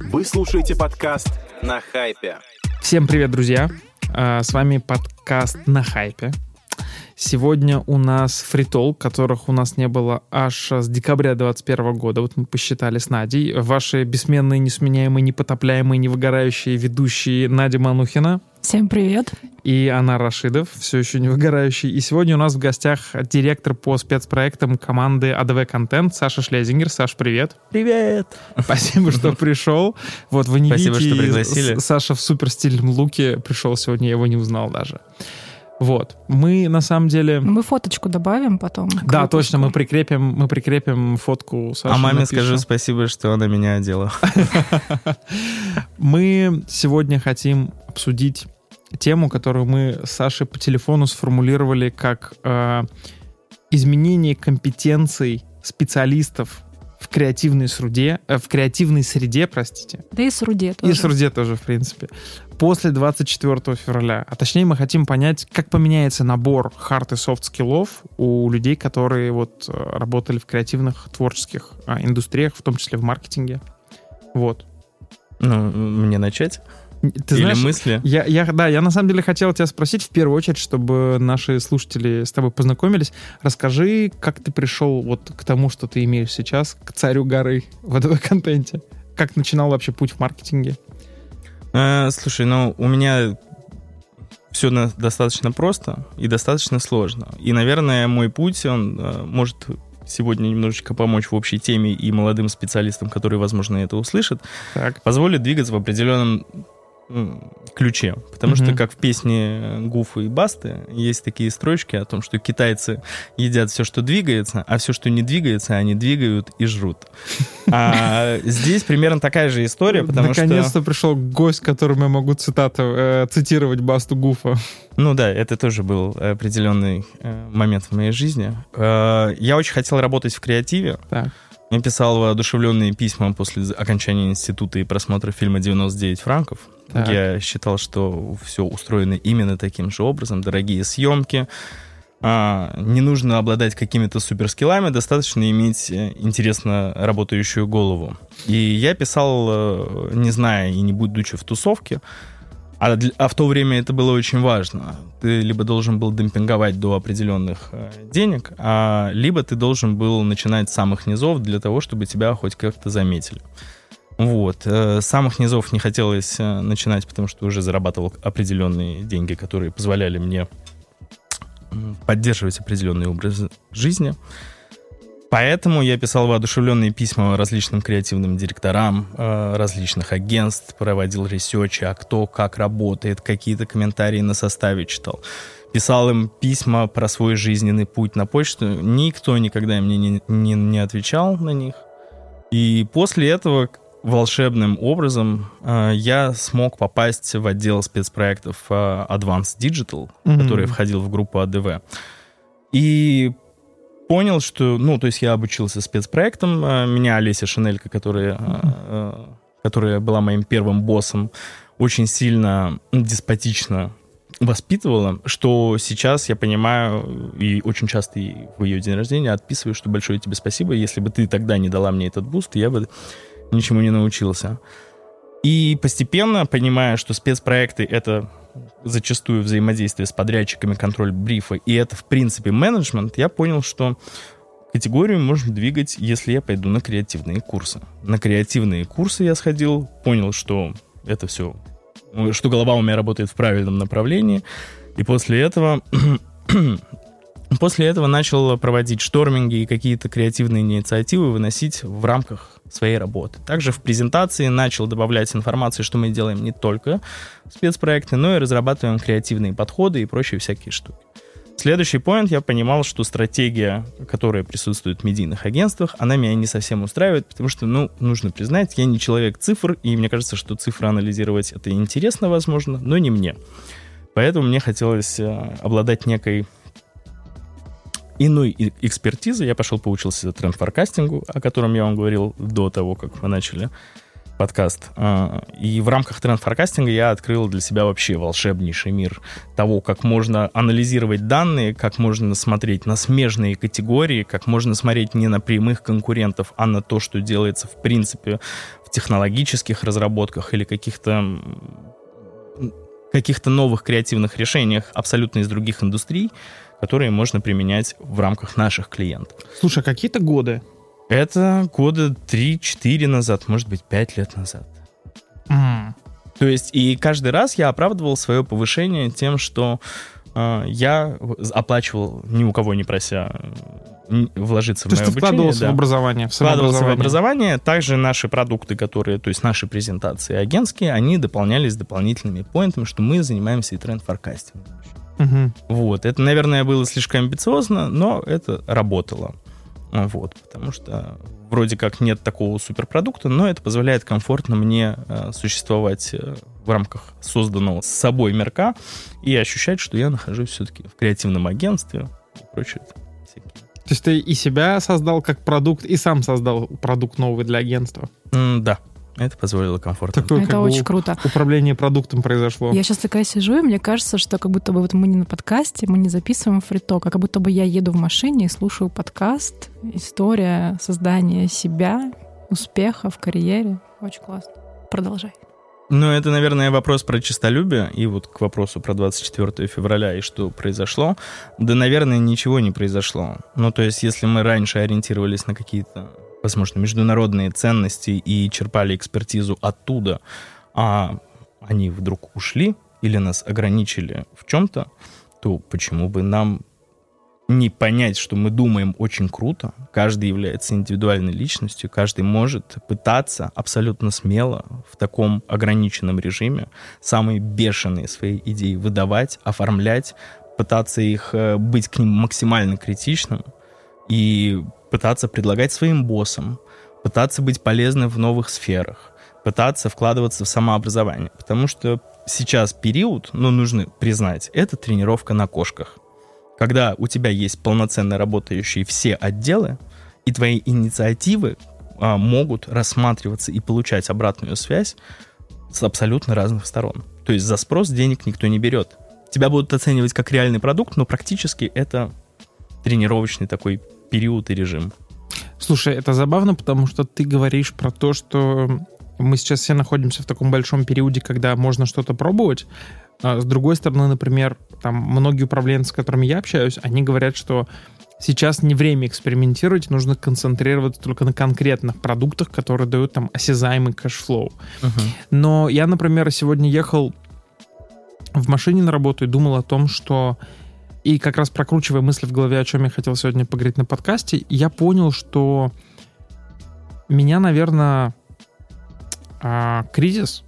Вы слушаете подкаст «На хайпе». Всем привет, друзья! А, С вами подкаст «На хайпе». Сегодня у нас фритол, которых у нас не было аж с декабря 2021 года. Вот мы посчитали с Надей. Ваши бессменные, несменяемые, непотопляемые, невыгорающие ведущие Надя Манухина Всем привет. и Анар Рашидов, все еще не выгорающий. И сегодня у нас в гостях директор по спецпроектам команды АДВ Контент Саша Шлезингер. Саш, привет. Привет! Спасибо, что пришел. Вот вы не Спасибо, видите, что пригласили. Саша в супер стильном луке пришел сегодня, я его не узнал даже. Вот. Мы на самом деле... Мы фоточку добавим потом. Да, выпуску. точно, мы прикрепим, мы прикрепим фотку Саши. а маме напишем. скажу спасибо, что она меня одела. Мы сегодня хотим обсудить тему, которую мы с Сашей по телефону сформулировали как э, изменение компетенций специалистов в креативной среде, э, в креативной среде, простите, Да и с Руде И тоже. с Руде тоже, в принципе. После 24 февраля. А точнее, мы хотим понять, как поменяется набор хард и софт скиллов у людей, которые вот э, работали в креативных творческих а, индустриях, в том числе в маркетинге. Вот. Ну, мне начать? Ты Или знаешь, мысли? я, я, да, я на самом деле хотел тебя спросить в первую очередь, чтобы наши слушатели с тобой познакомились. Расскажи, как ты пришел вот к тому, что ты имеешь сейчас, к царю горы в АДВ-контенте. Как начинал вообще путь в маркетинге? Э, слушай, ну, у меня все достаточно просто и достаточно сложно. И, наверное, мой путь, он э, может сегодня немножечко помочь в общей теме и молодым специалистам, которые, возможно, это услышат, Так. позволит двигаться в определенном ключе. Потому Мгм. что, как в песне Гуфа и Басты, есть такие строчки о том, что китайцы едят все, что двигается, а все, что не двигается, они двигают и жрут. А здесь примерно такая же история, потому что... Наконец-то пришел гость, которому я могу цитату, э, цитировать Басту Гуфа. Ну да, это тоже был определенный э, момент в моей жизни. Э, Я очень хотел работать в креативе. Так. Я писал воодушевленные письма после окончания института и просмотра фильма «99 франков». Так. Я считал, что все устроено именно таким же образом. Дорогие съемки. А, не нужно обладать какими-то суперскиллами, достаточно иметь э, интересно работающую голову. И я писал, э, не зная и не будучи в тусовке, а, а в то время это было очень важно. Ты либо должен был демпинговать до определенных э, денег, а, либо ты должен был начинать с самых низов для того, чтобы тебя хоть как-то заметили. Вот. э, С самых низов не хотелось э, начинать, потому что уже зарабатывал определенные деньги, которые позволяли мне поддерживать определенный образ жизни. Поэтому я писал воодушевленные письма различным креативным директорам э, различных агентств, проводил ресерчи, а кто как работает, какие-то комментарии на составе читал. Писал им письма про свой жизненный путь на почту. Никто никогда мне не, не, не отвечал на них. И после этого волшебным образом э, я смог попасть в отдел спецпроектов э, Advanced Digital, Мгм. который входил в группу АДВ. И понял, что, ну, то есть я обучился спецпроектам. э, Меня Олеся Шинелька, которая, э, э, которая была моим первым боссом, очень сильно деспотично воспитывала, что сейчас я понимаю и очень часто и в ее день рождения отписываю, что большое тебе спасибо. Если бы ты тогда не дала мне этот boost, я бы ничему не научился. И постепенно, понимая, что спецпроекты — это зачастую взаимодействие с подрядчиками, контроль брифа, и это, в принципе, менеджмент, я понял, что категорию можно двигать, если я пойду на креативные курсы. На креативные курсы я сходил, понял, что это все, что голова у меня работает в правильном направлении, и после этого После этого начал проводить шторминги и какие-то креативные инициативы выносить в рамках своей работы. Также в презентации начал добавлять информации, что мы делаем не только спецпроекты, но и разрабатываем креативные подходы и прочие всякие штуки. Следующий поинт, я понимал, что стратегия, которая присутствует в медийных агентствах, она меня не совсем устраивает, потому что, ну, нужно признать, я не человек цифр, и мне кажется, что цифры анализировать это интересно, возможно, но не мне. Поэтому мне хотелось э, обладать некой иной экспертизой. Я пошел поучился тренд-форкастингу, о котором я вам говорил до того, как мы начали подкаст. А, И в рамках тренд-форкастинга я открыл для себя вообще волшебнейший мир того, как можно анализировать данные, как можно смотреть на смежные категории, как можно смотреть не на прямых конкурентов, а на то, что делается в принципе в технологических разработках или каких-то каких-то новых креативных решениях абсолютно из других индустрий, которые можно применять в рамках наших клиентов. Слушай, а какие-то годы? Это года 3-4 назад, может быть, 5 лет назад. М. То есть, и каждый раз я оправдывал свое повышение тем, что э, я оплачивал, ни у кого не прося, м, вложиться То в мое обучение. вкладывался да. в образование, в Вкладывался в образование. Также наши продукты, которые, то есть наши презентации агентские, они дополнялись дополнительными поинтами, что мы занимаемся и тренд-форкастингом. Мгм. Вот. Это, наверное, было слишком амбициозно, но это работало. Вот. Потому что вроде как нет такого суперпродукта, но это позволяет комфортно мне э, существовать э, в рамках созданного с собой мерка и ощущать, что я нахожусь все-таки в креативном агентстве и прочее. То есть ты и себя создал как продукт, и сам создал продукт новый для агентства. М, Да, это позволило комфортно. Такое Это очень у- круто. управление продуктом произошло. Я сейчас такая сижу, и мне кажется, что как будто бы вот мы не на подкасте, мы не записываем фриток, а как будто бы я еду в машине и слушаю подкаст. История создания себя, успеха в карьере. Очень классно. Продолжай. Ну, это, наверное, вопрос про честолюбие. И вот к вопросу про 24 февраля и что произошло. Да, наверное, ничего не произошло. Ну, то есть, если мы раньше ориентировались на какие-то, возможно, международные ценности и черпали экспертизу оттуда, а они вдруг ушли или нас ограничили в чем-то, то почему бы нам не понять, что мы думаем очень круто, каждый является индивидуальной личностью, каждый может пытаться абсолютно смело в таком ограниченном режиме самые бешеные свои идеи выдавать, оформлять, пытаться их э, быть к ним максимально критичным и пытаться предлагать своим боссам, пытаться быть полезным в новых сферах, пытаться вкладываться в самообразование. Потому что сейчас период, ну, нужно признать, это тренировка на кошках когда у тебя есть полноценно работающие все отделы, и твои инициативы а, могут рассматриваться и получать обратную связь с абсолютно разных сторон. То есть за спрос денег никто не берет. Тебя будут оценивать как реальный продукт, но практически это тренировочный такой период и режим. Слушай, это забавно, потому что ты говоришь про то, что мы сейчас все находимся в таком большом периоде, когда можно что-то пробовать. А С другой стороны, например, там многие управленцы, с которыми я общаюсь, они говорят, что сейчас не время экспериментировать, нужно концентрироваться только на конкретных продуктах, которые дают там осязаемый cash flow. Но я, например, сегодня ехал в машине на работу и думал о том, что и как раз прокручивая мысли в голове, о чем я хотел сегодня поговорить на подкасте, я понял, что меня, наверное, а, кризис,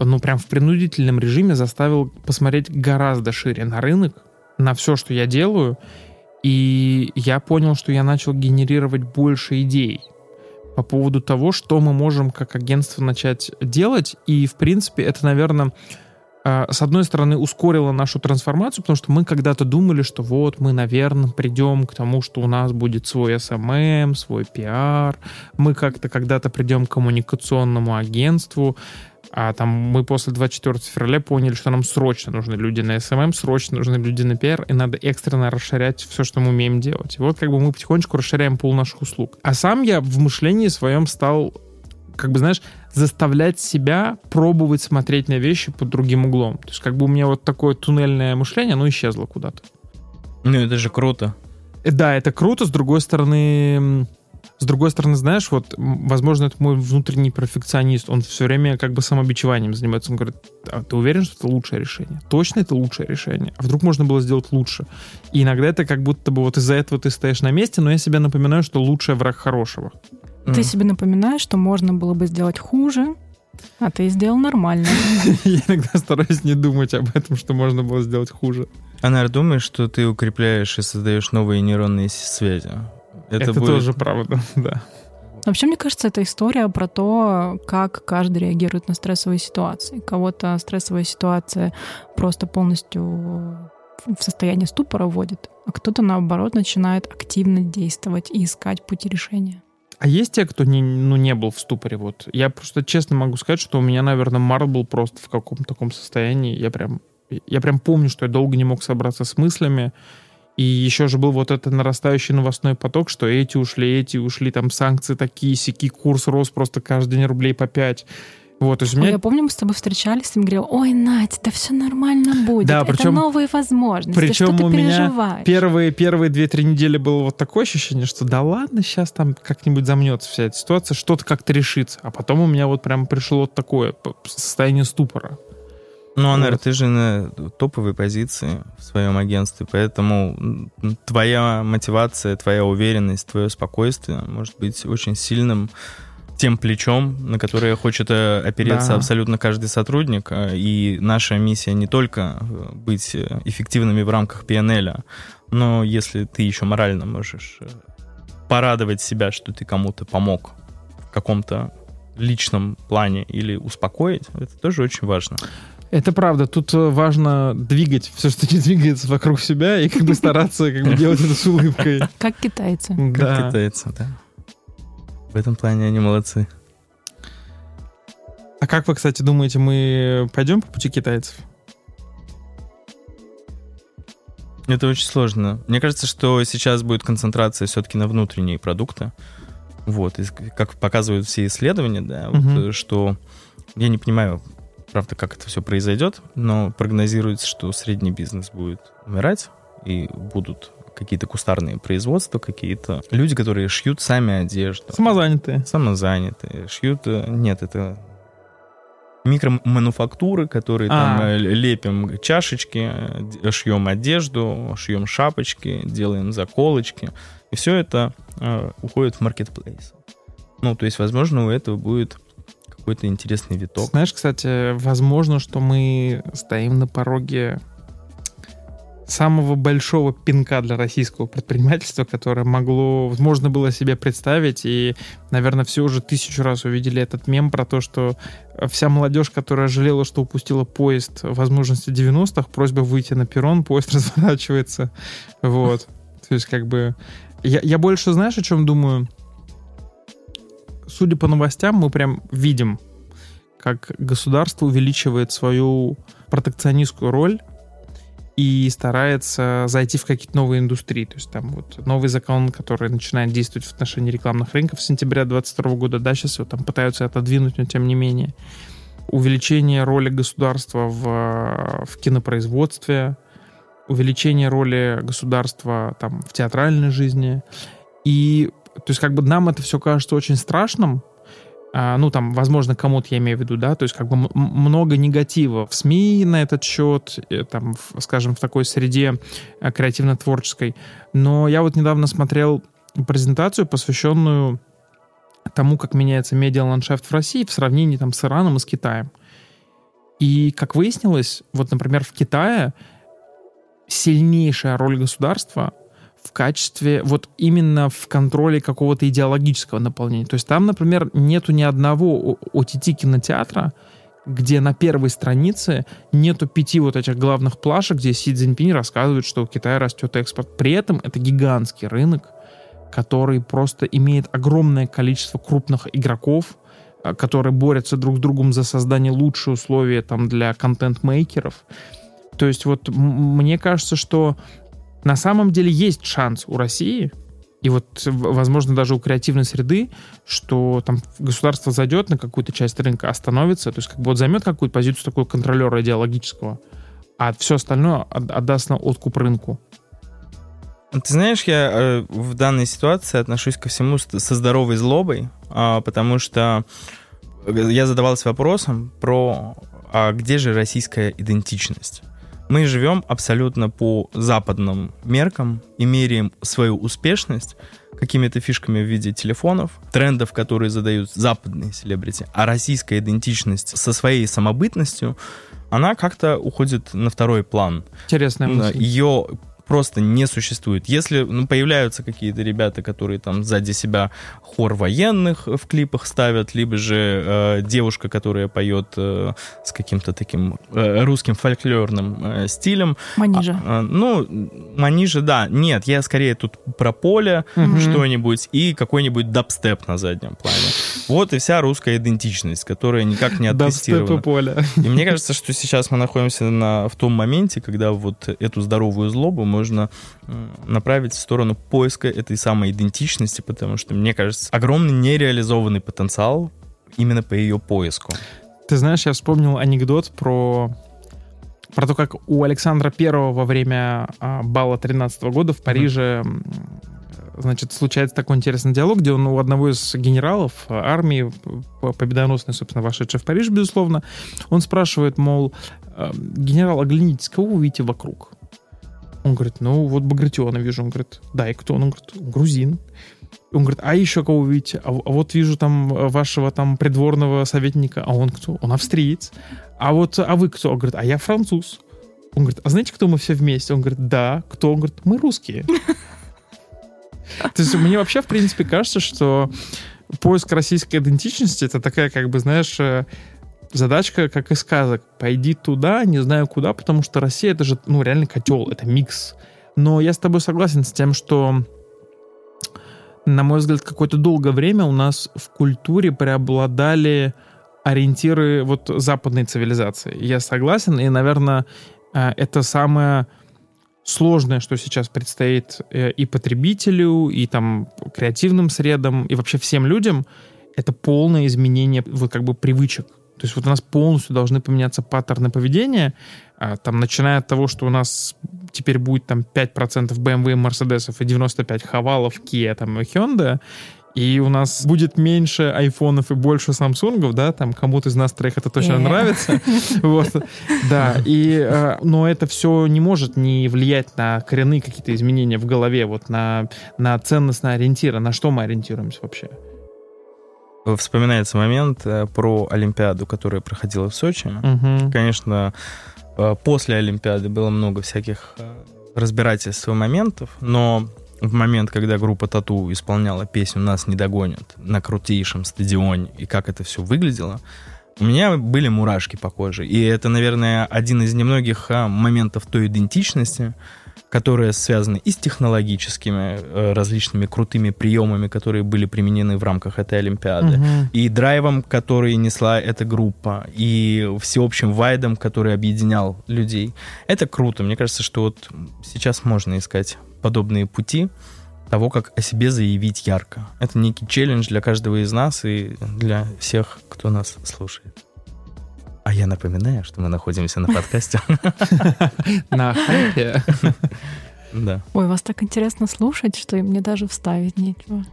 ну, прям в принудительном режиме заставил посмотреть гораздо шире на рынок, на все, что я делаю, и я понял, что я начал генерировать больше идей по поводу того, что мы можем как агентство начать делать, и, в принципе, это, наверное, с одной стороны, ускорило нашу трансформацию, потому что мы когда-то думали, что вот мы, наверное, придем к тому, что у нас будет свой SMM, свой пиар, мы как-то когда-то придем к коммуникационному агентству, а там мы после 24 февраля поняли, что нам срочно нужны люди на SMM, срочно нужны люди на пиар, и надо экстренно расширять все, что мы умеем делать. И вот как бы мы потихонечку расширяем пул наших услуг. А сам я в мышлении своем стал как бы, знаешь, заставлять себя пробовать смотреть на вещи под другим углом. То есть как бы у меня вот такое туннельное мышление, оно исчезло куда-то. Ну, это же круто. Э, Да, это круто, с другой стороны... С другой стороны, знаешь, вот, возможно, это мой внутренний перфекционист. Он все время как бы самобичеванием занимается. Он говорит, а ты уверен, что это лучшее решение? Точно это лучшее решение? А вдруг можно было сделать лучше? И иногда это как будто бы вот из-за этого ты стоишь на месте, но я себе напоминаю, что лучшее враг хорошего. Ты себе напоминаешь, что можно было бы сделать хуже, а ты сделал нормально. Я иногда стараюсь не думать об этом, что можно было сделать хуже. Анар, думаешь, что ты укрепляешь и создаешь новые нейронные связи? Это, будет- тоже правда, да. Вообще, мне кажется, это история про то, как каждый реагирует на стрессовые ситуации. Кого-то стрессовая ситуация просто полностью в состояние ступора вводит, а кто-то, наоборот, начинает активно действовать и искать пути решения. А есть те, кто не, ну, не был в ступоре? Вот. Я просто честно могу сказать, что у меня, наверное, Марл был просто в каком-то таком состоянии. Я прям, я прям помню, что я долго не мог собраться с мыслями. И еще же был вот этот нарастающий новостной поток, что эти ушли, эти ушли, там санкции такие, сики, курс рос просто каждый день рублей по 5. Вот, то есть меня... Ой, я помню, мы с тобой встречались, ты мне говорил, ой, Надь, да все нормально будет, Да, это причем- новые возможности, Причем что ты у меня переживаешь? первые, первые две-три недели было вот такое ощущение, что да ладно, сейчас там как-нибудь замнется вся эта ситуация, что-то как-то решится. А потом у меня вот прям пришло вот такое состояние ступора. Ну, Вот. ты же на топовой позиции в своем агентстве, поэтому твоя мотивация, твоя уверенность, твое спокойствие может быть очень сильным тем плечом, на которое хочет э, опереться Да. абсолютно каждый сотрудник. э, И наша миссия не только э, быть эффективными в рамках PNL, но если ты еще морально можешь порадовать себя, что ты кому-то помог в каком-то личном плане или успокоить, это тоже очень важно. Это правда. Тут важно двигать все, что не двигается вокруг себя, и как бы стараться как бы делать это с улыбкой. Как китайцы. Как Да. китайцы, да. В этом плане они молодцы. А как вы, кстати, думаете, мы пойдем по пути китайцев? Это очень сложно. Мне кажется, что сейчас будет концентрация все-таки на внутренние продукты. Вот, и как показывают все исследования, да, вот, Мгм. э, что я не понимаю, правда, как это все произойдет, но прогнозируется, что средний бизнес будет умирать, и будут какие-то кустарные производства, какие-то люди, которые шьют сами одежду. Самозанятые. Самозанятые. Шьют... э, Нет, это микромануфактуры, которые там А. э, лепим чашечки, э, шьем одежду, шьем шапочки, делаем заколочки. И все это э, уходит в маркетплейс. Ну, то есть, возможно, у этого будет какой-то интересный виток. Знаешь, кстати, возможно, что мы стоим на пороге самого большого пинка для российского предпринимательства, которое могло, можно было себе представить. И, наверное, все уже тысячу раз увидели этот мем про то, что вся молодежь, которая жалела, что упустила поезд возможности 90-х, просьба выйти на перрон, поезд разворачивается. Вот. То есть, как бы... Я, я больше, знаешь, о чем думаю? Судя по новостям, мы прям видим, как государство увеличивает свою протекционистскую роль и старается зайти в какие-то новые индустрии. То есть там вот новый закон, который начинает действовать в отношении рекламных рынков с сентября 2022 года, да, сейчас его там пытаются отодвинуть, но тем не менее. Увеличение роли государства в, в кинопроизводстве, увеличение роли государства там в театральной жизни. И то есть как бы нам это все кажется очень страшным, а, ну, там, возможно, кому-то я имею в виду, да, то есть как бы много негатива в СМИ на этот счет, э, там, в- скажем, в такой среде э, креативно-творческой. Но я вот недавно смотрел презентацию, посвященную тому, как меняется медиа-ландшафт в России в сравнении там с Ираном и с Китаем. И, как выяснилось, вот, например, в Китае сильнейшая роль государства в качестве, вот именно в контроле какого-то идеологического наполнения. То есть там, например, нету ни одного OTT-кинотеатра, где на первой странице нету пяти вот этих главных плашек, где Си Цзиньпинь рассказывает, что у Китая растет экспорт. При этом это гигантский рынок, который просто имеет огромное количество крупных игроков, э, которые борются друг с другом за создание лучших условий там, для контент-мейкеров. То есть вот мне кажется, что на самом деле есть шанс у России, и вот, возможно, даже у креативной среды, что там государство зайдет на какую-то часть рынка, остановится, то есть как бы вот займет какую-то позицию такого контролера идеологического, а все остальное от- отдаст на откуп рынку. Ты знаешь, я э, в данной ситуации отношусь ко всему со здоровой злобой, а, потому что я задавался вопросом про а где же российская идентичность. Мы живем абсолютно по западным меркам и меряем свою успешность какими-то фишками в виде телефонов, трендов, которые задают западные селебрити, а российская идентичность со своей самобытностью, она как-то уходит на второй план. Интересная мысль. Ее просто не существует. Если ну, появляются какие-то ребята, которые там сзади себя хор военных в клипах ставят, либо же э, девушка, которая поет э, с каким-то таким э, русским фольклорным э, стилем. Манижа. А, а, ну, манижа, да. Нет, я скорее тут про поле Мгм. что-нибудь и какой-нибудь дабстеп на заднем плане. Вот и вся русская идентичность, которая никак не Дабстеп и оттестирована. поле. И мне кажется, что сейчас мы находимся на, в том моменте, когда вот эту здоровую злобу можно направить в сторону поиска этой самой идентичности, потому что, мне кажется, огромный нереализованный потенциал именно по ее поиску. Ты знаешь, я вспомнил анекдот про про то, как у Александра Первого во время а, бала 13 года в Париже, м, значит, случается такой интересный диалог, где он у одного из генералов а, армии, победоносной, собственно, вошедшей в Париж, безусловно, он спрашивает, мол, «А, генерал, оглянитесь, кого вы видите вокруг? Он говорит, ну, вот Багратиона вижу. Он говорит, да, и кто? Он говорит, грузин. Он говорит, а еще кого вы видите? А, а вот вижу там э, вашего там придворного советника. А он кто? Он австриец. А вот, а вы кто? Он говорит, а я француз. Он говорит, а знаете, кто мы все вместе? Он говорит, да. Кто? Он говорит, мы русские. То есть мне вообще, в принципе, кажется, что поиск российской идентичности это такая, как бы, знаешь, э, задачка, как из сказок. Пойди туда, не знаю куда, потому что Россия это же, ну, реально котел, это микс. Но я с тобой согласен с тем, что на мой взгляд, какое-то долгое время у нас в культуре преобладали ориентиры вот западной цивилизации. Я согласен, и, наверное, э, это самое сложное, что сейчас предстоит э, и потребителю, и там креативным средам, и вообще всем людям, это полное изменение вот как бы привычек. То есть вот у нас полностью должны поменяться паттерны поведения, а, там, начиная от того, что у нас теперь будет там 5% BMW и Мерседесов и 95 Хавалов, Kia там, и Hyundai, и у нас будет меньше айфонов и больше самсунгов, да, там кому-то из нас троих это точно Э. нравится. Вот. Да, и, э, но это все не может не влиять на коренные какие-то изменения в голове, вот на, на ценностные ориентиры, на что мы ориентируемся вообще. Вспоминается момент э, про Олимпиаду, которая проходила в Сочи. Мгм. Конечно, э, после Олимпиады было много всяких э, разбирательств и моментов, но в момент, когда группа Тату исполняла песню «Нас не догонят» на крутейшем стадионе, и как это все выглядело, у меня были мурашки по коже. И это, наверное, один из немногих моментов той идентичности, которые связаны и с технологическими э, различными крутыми приемами, которые были применены в рамках этой Олимпиады, Мгм. и драйвом, который несла эта группа, и всеобщим вайдом, который объединял людей. Это круто. Мне кажется, что вот сейчас можно искать подобные пути того, как о себе заявить ярко. Это некий челлендж для каждого из нас и для всех, кто нас слушает. А я напоминаю, что мы находимся на подкасте. На хайпе. Да. Ой, вас так интересно слушать, что мне даже вставить нечего.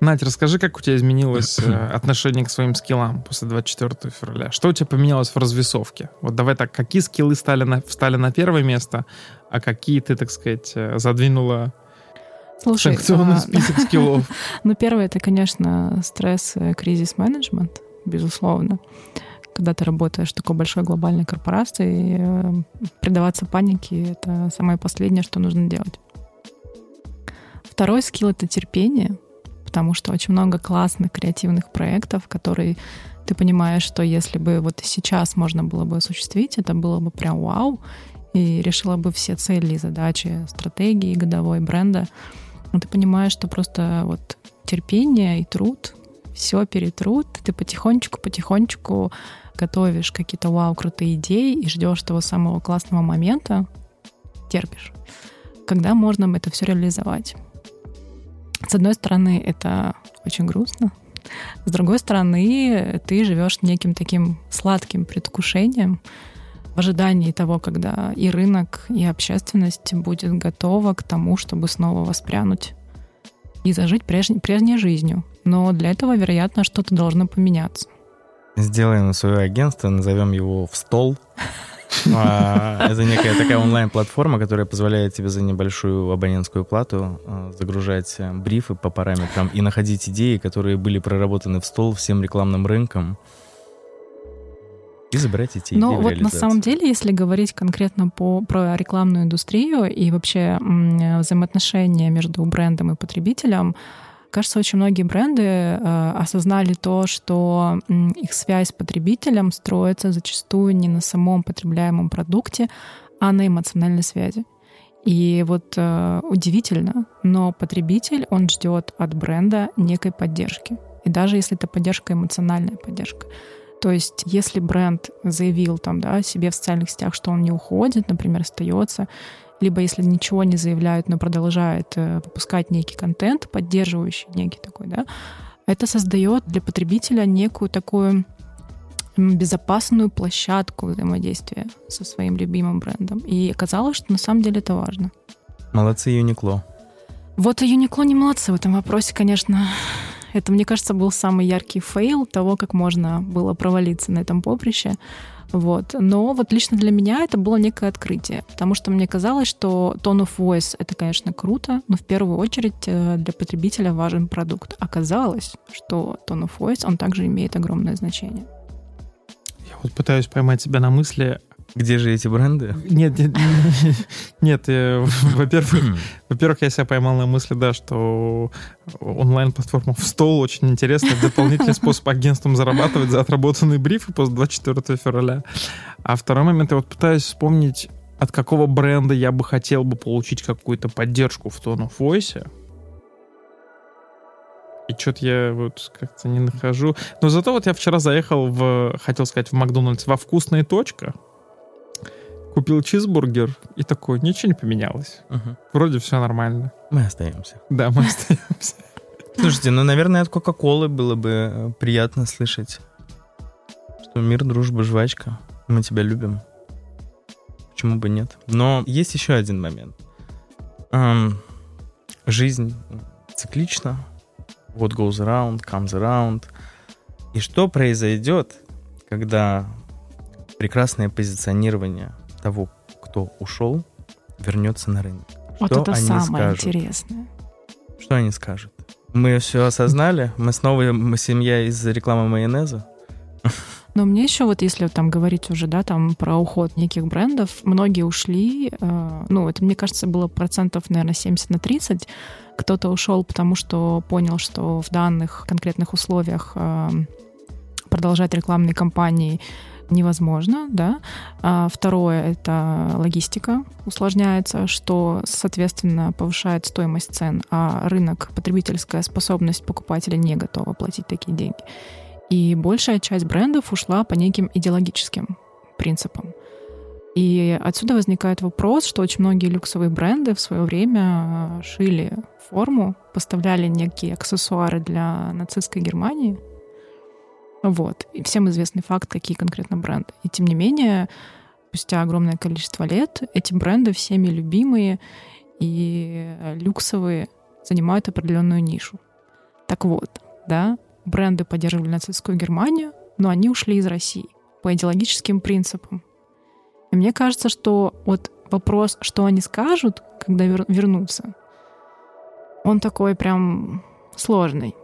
Надь, расскажи, как у тебя изменилось э, отношение к своим скиллам после 24 февраля? Что у тебя поменялось в развесовке? Вот давай так, какие скиллы стали на, встали на первое место, а какие ты, так сказать, э, задвинула Слушай, санкционный а, список скиллов? ну первое это, конечно, стресс, э, кризис менеджмент, безусловно. Когда ты работаешь в такой большой глобальной корпорации, э, предаваться панике — это самое последнее, что нужно делать. Второй скилл — это терпение, потому что очень много классных креативных проектов, которые ты понимаешь, что если бы вот сейчас можно было бы осуществить, это было бы прям вау, и решила бы все цели и задачи стратегии годовой бренда. Но ты понимаешь, что просто вот терпение и труд все перетрут, ты потихонечку-потихонечку готовишь какие-то вау крутые идеи и ждешь того самого классного момента, терпишь, когда можно это все реализовать. С одной стороны, это очень грустно. С другой стороны, ты живешь неким таким сладким предвкушением в ожидании того, когда и рынок, и общественность будет готова к тому, чтобы снова воспрянуть и зажить прежней, прежней жизнью. Но для этого, вероятно, что-то должно поменяться. Сделаем свое агентство, назовем его «В стол». А, Это некая такая онлайн-платформа, которая позволяет тебе за небольшую абонентскую плату а, загружать а, брифы по параметрам и находить идеи, которые были проработаны в стол всем рекламным рынком. И забирать эти идеи Но в вот на самом деле, если говорить конкретно по, про рекламную индустрию и вообще м, взаимоотношения между брендом и потребителем, кажется, очень многие бренды э, осознали то, что м, их связь с потребителем строится зачастую не на самом потребляемом продукте, а на эмоциональной связи. И вот э, удивительно, но потребитель, он ждет от бренда некой поддержки. И даже если это поддержка, эмоциональная поддержка. То есть, если бренд заявил там, да, себе в социальных сетях, что он не уходит, например, остается, либо если ничего не заявляют, но продолжает э, выпускать некий контент, поддерживающий некий такой, да, это создает для потребителя некую такую безопасную площадку взаимодействия со своим любимым брендом. И оказалось, что на самом деле это важно. Молодцы, Uniqlo. Вот и Uniqlo не молодцы в этом вопросе, конечно. Это, мне кажется, был самый яркий fail того, как можно было провалиться на этом поприще. Вот. Но вот лично для меня это было некое открытие, потому что мне казалось, что tone of voice — это, конечно, круто, но в первую очередь э, для потребителя важен продукт. Оказалось, что tone of voice, он также имеет огромное значение. Я вот пытаюсь поймать себя на мысли. Где же эти бренды? Нет, нет, нет, во-первых, во-первых, я себя поймал на мысли, да, что онлайн-платформа в стол очень интересный дополнительный способ агентствам зарабатывать за отработанные брифы после 24 февраля. А второй момент, я вот пытаюсь вспомнить, от какого бренда я бы хотел бы получить какую-то поддержку в Tone of Voice. И что-то я вот как-то не нахожу. Но зато вот я вчера заехал в, хотел сказать, в Макдональдс во вкусная точка. Купил чизбургер и такой, ничего не поменялось. Мгм. Вроде все нормально. Мы остаемся. Да, мы остаемся. Слушайте, ну, наверное, от Кока-Колы было бы э, приятно слышать, что мир, дружба, жвачка. Мы тебя любим. Почему бы нет? Но есть еще один момент. Эм, жизнь циклична. What goes around, comes around. И что произойдет, когда прекрасное позиционирование того, кто ушел, вернется на рынок? Вот Что это они самое скажут? интересное. Что они скажут? Мы все осознали? Мы снова мы семья из рекламы майонеза? Но мне еще вот, если там говорить уже, да, там про уход неких брендов, многие ушли, э, ну, это, мне кажется, было процентов, наверное, 70 на 30. Кто-то ушел, потому что понял, что в данных конкретных условиях э, продолжать рекламные кампании невозможно, да. А второе — это логистика усложняется, что, соответственно, повышает стоимость цен, а рынок, потребительская способность покупателя не готова платить такие деньги. И большая часть брендов ушла по неким идеологическим принципам. И отсюда возникает вопрос, что очень многие люксовые бренды в свое время э, шили форму, поставляли некие аксессуары для нацистской Германии. Вот. И всем известный факт, какие конкретно бренды. И тем не менее, спустя огромное количество лет эти бренды всеми любимые и люксовые занимают определенную нишу. Так вот, да, бренды поддерживали нацистскую Германию, но они ушли из России по идеологическим принципам. И мне кажется, что вот вопрос, что они скажут, когда вер- вернутся, он такой прям сложный.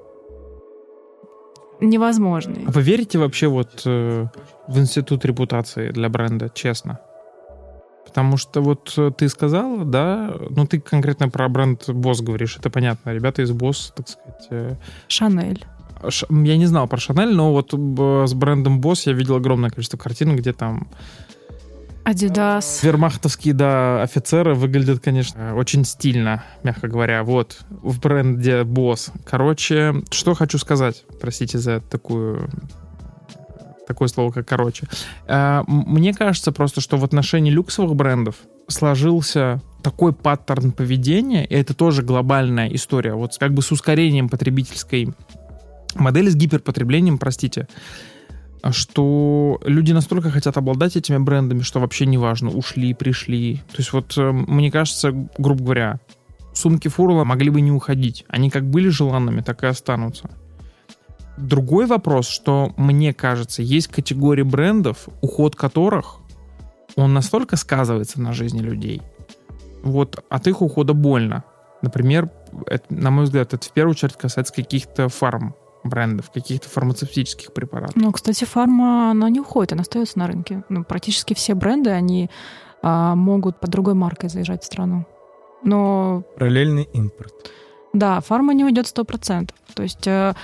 Невозможный. А Вы верите вообще вот э, в институт репутации для бренда, честно? Потому что вот э, ты сказала, да, ну ты конкретно про бренд Босс говоришь, это понятно. Ребята из Босс, так сказать, э, Шанель. Ш- Я не знал про Шанель, но вот б- с брендом Босс я видел огромное количество картин, где там Адидас. вермахтовские, да, офицеры выглядят, конечно, очень стильно, мягко говоря. Вот, в бренде Босс. Короче, что хочу сказать, простите за такую такое слово, как короче. Э, Мне кажется просто, что в отношении люксовых брендов сложился такой паттерн поведения, и это тоже глобальная история, вот как бы с ускорением потребительской модели, с гиперпотреблением, простите, что люди настолько хотят обладать этими брендами, что вообще не важно, ушли, пришли. То есть вот э, мне кажется, грубо говоря, сумки Фурла могли бы не уходить. Они как были желанными, так и останутся. Другой вопрос, что мне кажется, есть категории брендов, уход которых он настолько сказывается на жизни людей. Вот от их ухода больно. Например, это, на мой взгляд, это в первую очередь касается каких-то фарм брендов, каких-то фармацевтических препаратов. Ну, кстати, фарма, она не уходит, она остается на рынке. Ну, практически все бренды, они а, могут под другой маркой заезжать в страну. Но... Параллельный импорт. Да, фарма не уйдет 100%. То есть... Э,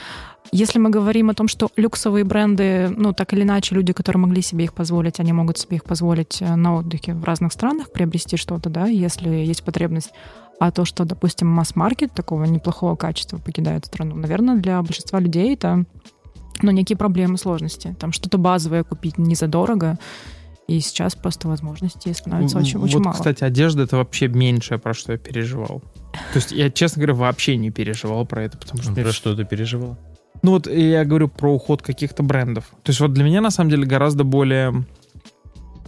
если мы говорим о том, что люксовые бренды, ну, так или иначе, люди, которые могли себе их позволить, они могут себе их позволить э, на отдыхе в разных странах, приобрести что-то, да, если есть потребность. А то, что, допустим, масс-маркет такого неплохого качества покидает страну, наверное, для большинства людей это ну, некие проблемы, сложности. Там что-то базовое купить не задорого, и сейчас просто возможностей становится очень, вот, очень мало. кстати, одежда — это вообще меньшее, про что я переживал. То есть я, честно говоря, вообще не переживал про это, потому что... Про мне... что ты переживал? Ну вот я говорю про уход каких-то брендов. То есть вот для меня на самом деле гораздо более...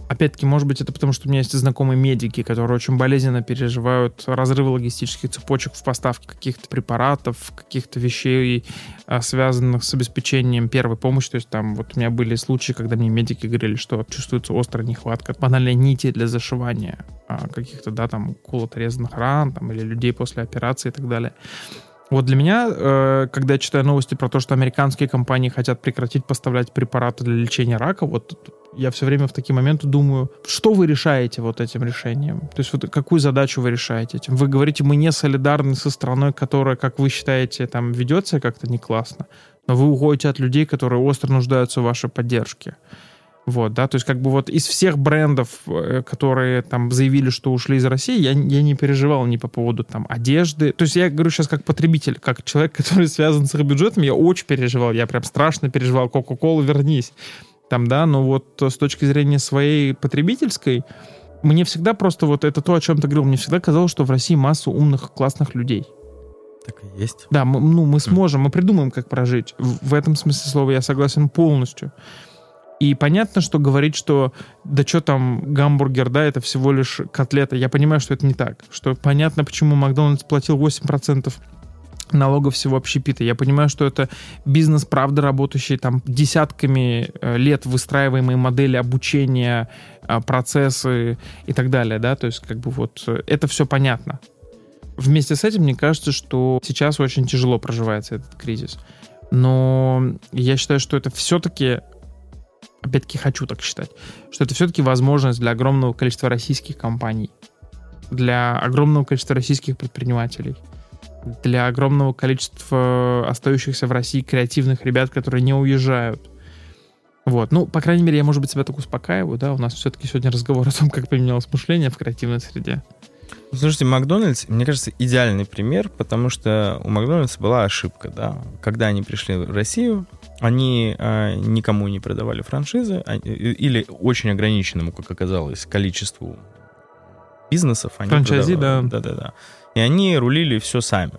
Опять-таки, может быть, это потому, что у меня есть знакомые медики, которые очень болезненно переживают разрывы логистических цепочек в поставке каких-то препаратов, каких-то вещей, а, связанных с обеспечением первой помощи. То есть там вот у меня были случаи, когда мне медики говорили, что чувствуется острая нехватка банальной нити для зашивания а, каких-то, да, там, колото-резанных ран, там, или людей после операции и так далее. Вот для меня, э, когда я читаю новости про то, что американские компании хотят прекратить поставлять препараты для лечения рака, вот я все время в такие моменты думаю, что вы решаете вот этим решением? То есть вот какую задачу вы решаете этим? Вы говорите, мы не солидарны со страной, которая, как вы считаете, там ведет себя как-то не классно, но вы уходите от людей, которые остро нуждаются в вашей поддержке. Вот, да, то есть как бы вот из всех брендов, э, которые там заявили, что ушли из России, я, я не переживал ни по поводу там одежды. То есть я говорю сейчас как потребитель, как человек, который связан с их бюджетом, я очень переживал, я прям страшно переживал, Кока-Кола, вернись. Там, да, но вот с точки зрения своей потребительской, мне всегда просто вот это то, о чем ты говорил, мне всегда казалось, что в России масса умных, классных людей. Так и есть. Да, мы, ну, мы сможем, мы придумаем, как прожить. В, в этом смысле слова я согласен полностью. И понятно, что говорить, что да что там гамбургер, да, это всего лишь котлета. Я понимаю, что это не так. Что понятно, почему Макдональдс платил 8% налогов всего общепита. Я понимаю, что это бизнес, правда, работающий там десятками э, лет выстраиваемые модели обучения, э, процессы и так далее, да, то есть как бы вот э, это все понятно. Вместе с этим мне кажется, что сейчас очень тяжело проживается этот кризис. Но я считаю, что это все-таки опять-таки хочу так считать, что это все-таки возможность для огромного количества российских компаний, для огромного количества российских предпринимателей, для огромного количества остающихся в России креативных ребят, которые не уезжают. Вот, ну, по крайней мере, я, может быть, себя так успокаиваю, да, у нас все-таки сегодня разговор о том, как поменялось мышление в креативной среде. Слушайте, Макдональдс, мне кажется, идеальный пример, потому что у Макдональдса была ошибка, да. Когда они пришли в Россию, они э, никому не продавали франшизы а, или очень ограниченному, как оказалось, количеству бизнесов. Они Франчайзи, да. Да-да-да. И они рулили все сами.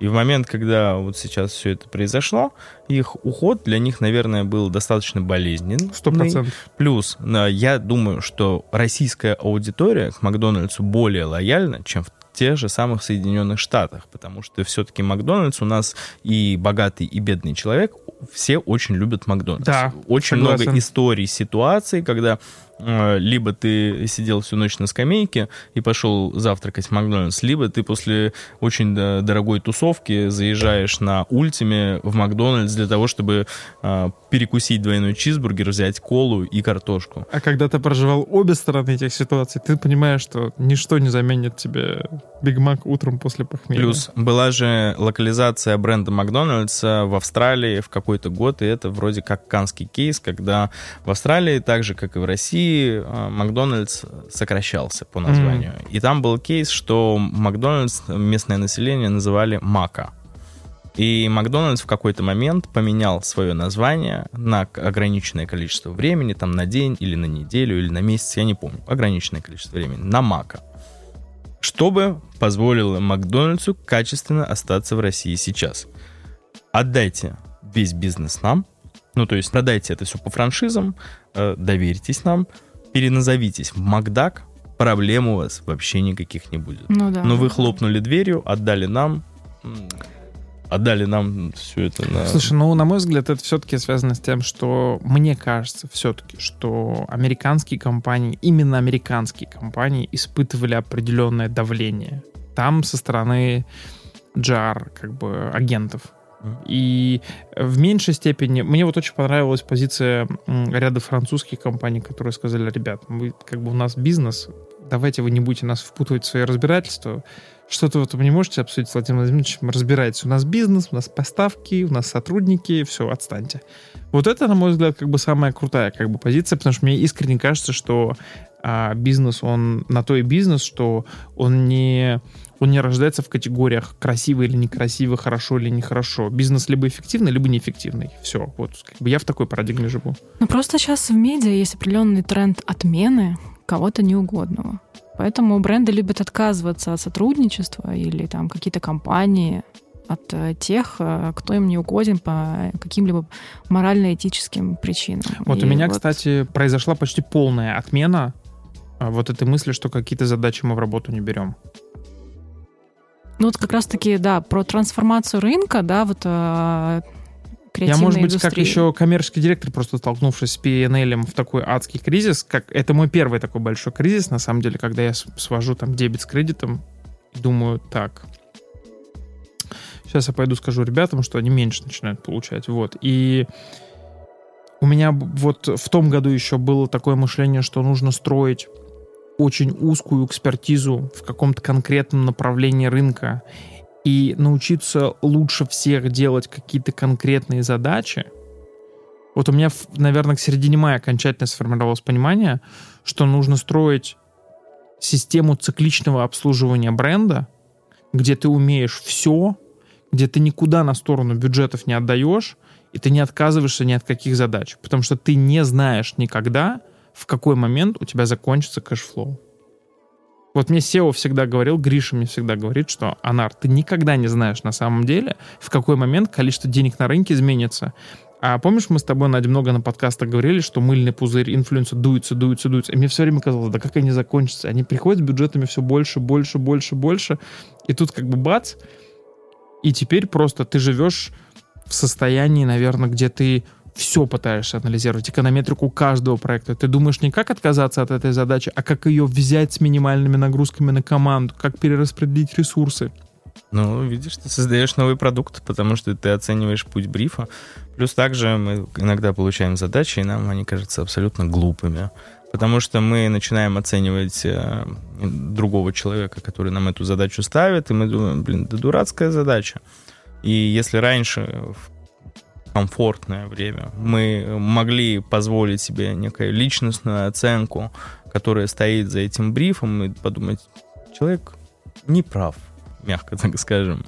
И в момент, когда вот сейчас все это произошло, их уход для них, наверное, был достаточно болезненный. Сто процентов. Плюс, я думаю, что российская аудитория к Макдональдсу более лояльна, чем в тех же самых Соединенных Штатах, потому что все-таки Макдональдс у нас и богатый, и бедный человек, все очень любят Макдональдс. Да, очень согласен. много историй, ситуаций, когда Э, либо ты сидел всю ночь на скамейке и пошел завтракать в Макдональдс, либо ты после очень дорогой тусовки заезжаешь на ультиме в Макдональдс для того, чтобы э, перекусить двойной чизбургер, взять колу и картошку. А когда ты проживал обе стороны этих ситуаций, ты понимаешь, что ничто не заменит тебе Биг Мак утром после похмелья. Плюс была же локализация бренда Макдональдса в Австралии в какой-то год, и это вроде как канский кейс, когда в Австралии, так же, как и в России, Э, Макдональдс сокращался по названию. Mm-hmm. И там был кейс, что Макдональдс местное население называли Мака. И Макдональдс в какой-то момент поменял свое название на ограниченное количество времени, там на день или на неделю или на месяц, я не помню, ограниченное количество времени, на Мака. Чтобы позволило Макдональдсу качественно остаться в России сейчас. Отдайте весь бизнес нам, ну, то есть продайте это все по франшизам, э, доверьтесь нам, переназовитесь в Макдак, проблем у вас вообще никаких не будет. Ну, да, Но вы хлопнули дверью, отдали нам, отдали нам все это на... Слушай, ну, на мой взгляд, это все-таки связано с тем, что мне кажется все-таки, что американские компании, именно американские компании испытывали определенное давление. Там со стороны JAR, как бы, агентов И в меньшей степени... Мне вот очень понравилась позиция ряда французских компаний, которые сказали, ребят, мы, как бы у нас бизнес, давайте вы не будете нас впутывать в свои разбирательства. Что-то вот вы не можете обсудить с Владимиром Владимировичем, разбирайтесь. У нас бизнес, у нас поставки, у нас сотрудники, все, отстаньте. Вот это, на мой взгляд, как бы самая крутая как бы позиция, потому что мне искренне кажется, что а, бизнес, он на то и бизнес, что он не, он не рождается в категориях красиво или некрасиво, хорошо или нехорошо. Бизнес либо эффективный, либо неэффективный. Все, вот как бы я в такой парадигме живу. Ну просто сейчас в медиа есть определенный тренд отмены кого-то неугодного. Поэтому бренды любят отказываться от сотрудничества или там какие-то компании от э, тех, э, кто им не угоден по каким-либо морально-этическим причинам. Вот И у меня, вот- кстати, произошла почти полная отмена а, вот этой мысли, что какие-то задачи мы в работу не берем. Ну вот как раз-таки, да, про трансформацию рынка, да, вот э, Я, может быть, как индустрии. еще коммерческий директор, просто столкнувшись с PNL в такой адский кризис, как это мой первый такой большой кризис, на самом деле, когда я свожу там дебет с кредитом и думаю, так, сейчас я пойду скажу ребятам, что они меньше начинают получать, вот, и у меня вот в том году еще было такое мышление, что нужно строить очень узкую экспертизу в каком-то конкретном направлении рынка и научиться лучше всех делать какие-то конкретные задачи. Вот у меня, наверное, к середине мая окончательно сформировалось понимание, что нужно строить систему цикличного обслуживания бренда, где ты умеешь все, где ты никуда на сторону бюджетов не отдаешь, и ты не отказываешься ни от каких задач, потому что ты не знаешь никогда, в какой момент у тебя закончится cash flow. Вот мне CEO всегда говорил, Гриша мне всегда говорит, что, Анар, ты никогда не знаешь на самом деле, в какой момент количество денег на рынке изменится. А помнишь, мы с тобой, Надя, много на подкастах говорили, что мыльный пузырь инфлюенса дуется, дуется, дуется. И мне все время казалось, да как они закончатся? Они приходят с бюджетами все больше, больше, больше, больше. И тут как бы бац, и теперь просто ты живешь в состоянии, наверное, где ты все пытаешься анализировать, эконометрику каждого проекта. Ты думаешь не как отказаться от этой задачи, а как ее взять с минимальными нагрузками на команду, как перераспределить ресурсы. Ну, видишь, ты создаешь новый продукт, потому что ты оцениваешь путь брифа. Плюс также мы иногда получаем задачи, и нам они кажутся абсолютно глупыми. Потому что мы начинаем оценивать э, другого человека, который нам эту задачу ставит, и мы думаем, блин, да дурацкая задача. И если раньше в комфортное время мы могли позволить себе некую личностную оценку, которая стоит за этим брифом, и подумать, человек не прав, мягко так скажем.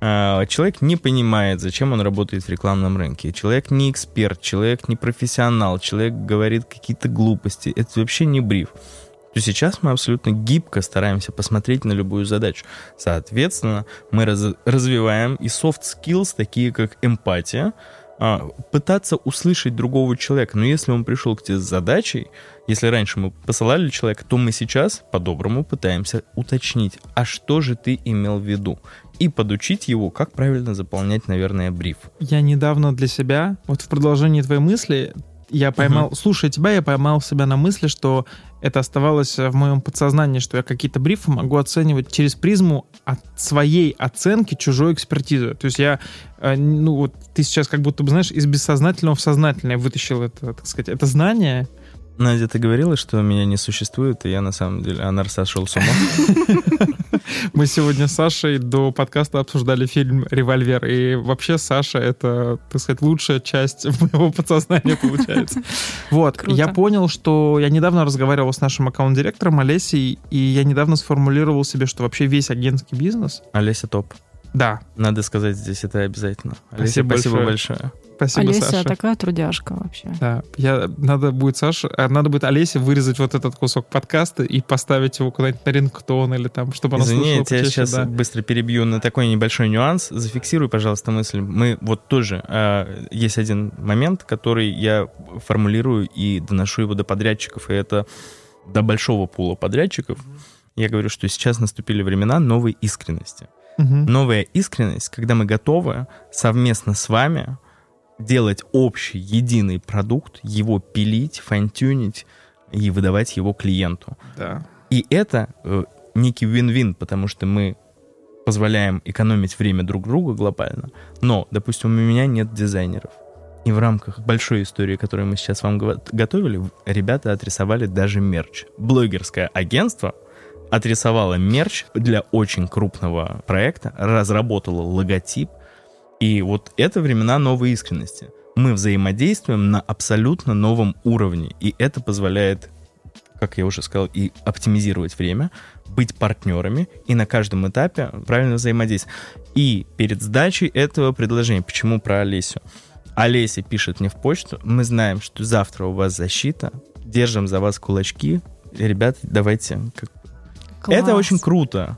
А, Человек не понимает, зачем он работает в рекламном рынке. Человек не эксперт, человек не профессионал, человек говорит какие-то глупости. Это вообще не бриф. То сейчас мы абсолютно гибко стараемся посмотреть на любую задачу. Соответственно, мы раз- развиваем и soft skills, такие как эмпатия, а, пытаться услышать другого человека. Но если он пришел к тебе с задачей, если раньше мы посылали человека, то мы сейчас по-доброму пытаемся уточнить, а что же ты имел в виду? И подучить его, как правильно заполнять, наверное, бриф. Я недавно для себя, вот в продолжении твоей мысли, я поймал, слушая тебя, я поймал себя на мысли, что это оставалось в моем подсознании, что я какие-то брифы могу оценивать через призму от своей оценки чужой экспертизы. То есть я, э, ну вот ты сейчас как будто бы, знаешь, из бессознательного в сознательное вытащил это, так сказать, это знание. Надя, ты говорила, что меня не существует, и я на самом деле Анар сошел с ума. Мы сегодня с Сашей до подкаста обсуждали фильм «Револьвер», и вообще Саша — это, так сказать, лучшая часть моего подсознания получается. Вот, Круто. я понял, что я недавно разговаривал с нашим аккаунт-директором Олесей, и я недавно сформулировал себе, что вообще весь агентский бизнес... Олеся топ. Да, Надо сказать здесь это обязательно. Олеся, Спасибо спасибо большое. большое. Спасибо, Олеся Саша. такая трудяжка вообще. Да, я, надо будет Саша, а, надо будет Олесе вырезать вот этот кусок подкаста и поставить его куда-нибудь на рингтон или там, чтобы она Извини, слушала я тебя почаще, сейчас да. быстро перебью на такой небольшой нюанс. Зафиксируй, пожалуйста, мысль. Мы вот тоже... э, есть один момент, который я формулирую и доношу его до подрядчиков, и это до большого пула подрядчиков. Я говорю, что сейчас наступили времена новой искренности. Мгм. Новая искренность, когда мы готовы совместно с вами делать общий, единый продукт, его пилить, файн-тюнить и выдавать его клиенту. Да. И это э, некий вин-вин, потому что мы позволяем экономить время друг друга глобально. Но, допустим, у меня нет дизайнеров. И в рамках большой истории, которую мы сейчас вам го- готовили, ребята отрисовали даже мерч. Блогерское агентство отрисовало мерч для очень крупного проекта, разработало логотип. И вот это времена новой искренности. Мы взаимодействуем на абсолютно новом уровне. И это позволяет, как я уже сказал, и оптимизировать время, быть партнерами и на каждом этапе правильно взаимодействовать. И перед сдачей этого предложения, почему про Олесю? Олеся пишет мне в почту, мы знаем, что завтра у вас защита, держим за вас кулачки, ребят, давайте. Класс. Это очень круто,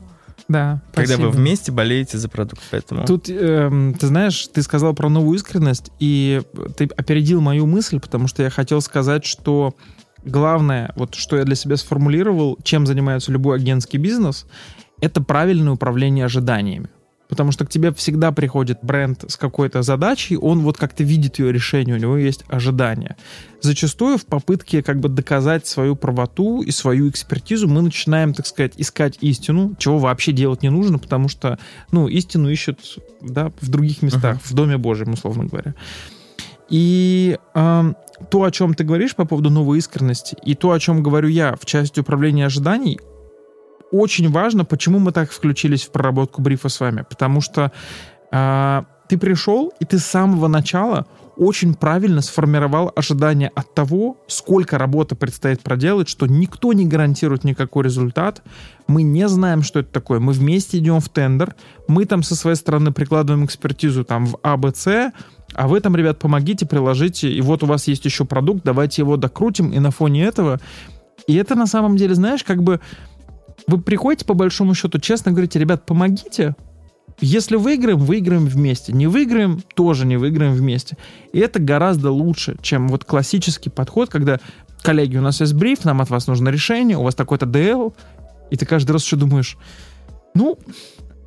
Да, когда вы вместе болеете за продукт, поэтому... Тут, эм, ты знаешь, ты сказал про новую искренность, и ты опередил мою мысль, потому что я хотел сказать, что главное, вот что я для себя сформулировал, чем занимается любой агентский бизнес, это правильное управление ожиданиями. Потому что к тебе всегда приходит бренд с какой-то задачей, он вот как-то видит ее решение, у него есть ожидания. Зачастую в попытке как бы доказать свою правоту и свою экспертизу мы начинаем, так сказать, искать истину, чего вообще делать не нужно, потому что, ну, истину ищут, да, в других местах, в Доме Божьем, условно говоря. И эм, то, о чем ты говоришь по поводу новой искренности, и то, о чем говорю я в части управления ожиданий, очень важно, почему мы так включились в проработку брифа с вами. Потому что а, ты пришел, и ты с самого начала очень правильно сформировал ожидания от того, сколько работы предстоит проделать, что никто не гарантирует никакой результат. Мы не знаем, что это такое. Мы вместе идем в тендер, мы там со своей стороны прикладываем экспертизу там в А, Б, С, а вы там, ребят, помогите, приложите, и вот у вас есть еще продукт, давайте его докрутим, и на фоне этого... И это на самом деле, знаешь, как бы вы приходите по большому счету, честно говорите, ребят, помогите. Если выиграем, выиграем вместе. Не выиграем, тоже не выиграем вместе. И это гораздо лучше, чем вот классический подход, когда, коллеги, у нас есть бриф, нам от вас нужно решение, у вас такой-то DL, и ты каждый раз еще думаешь, ну,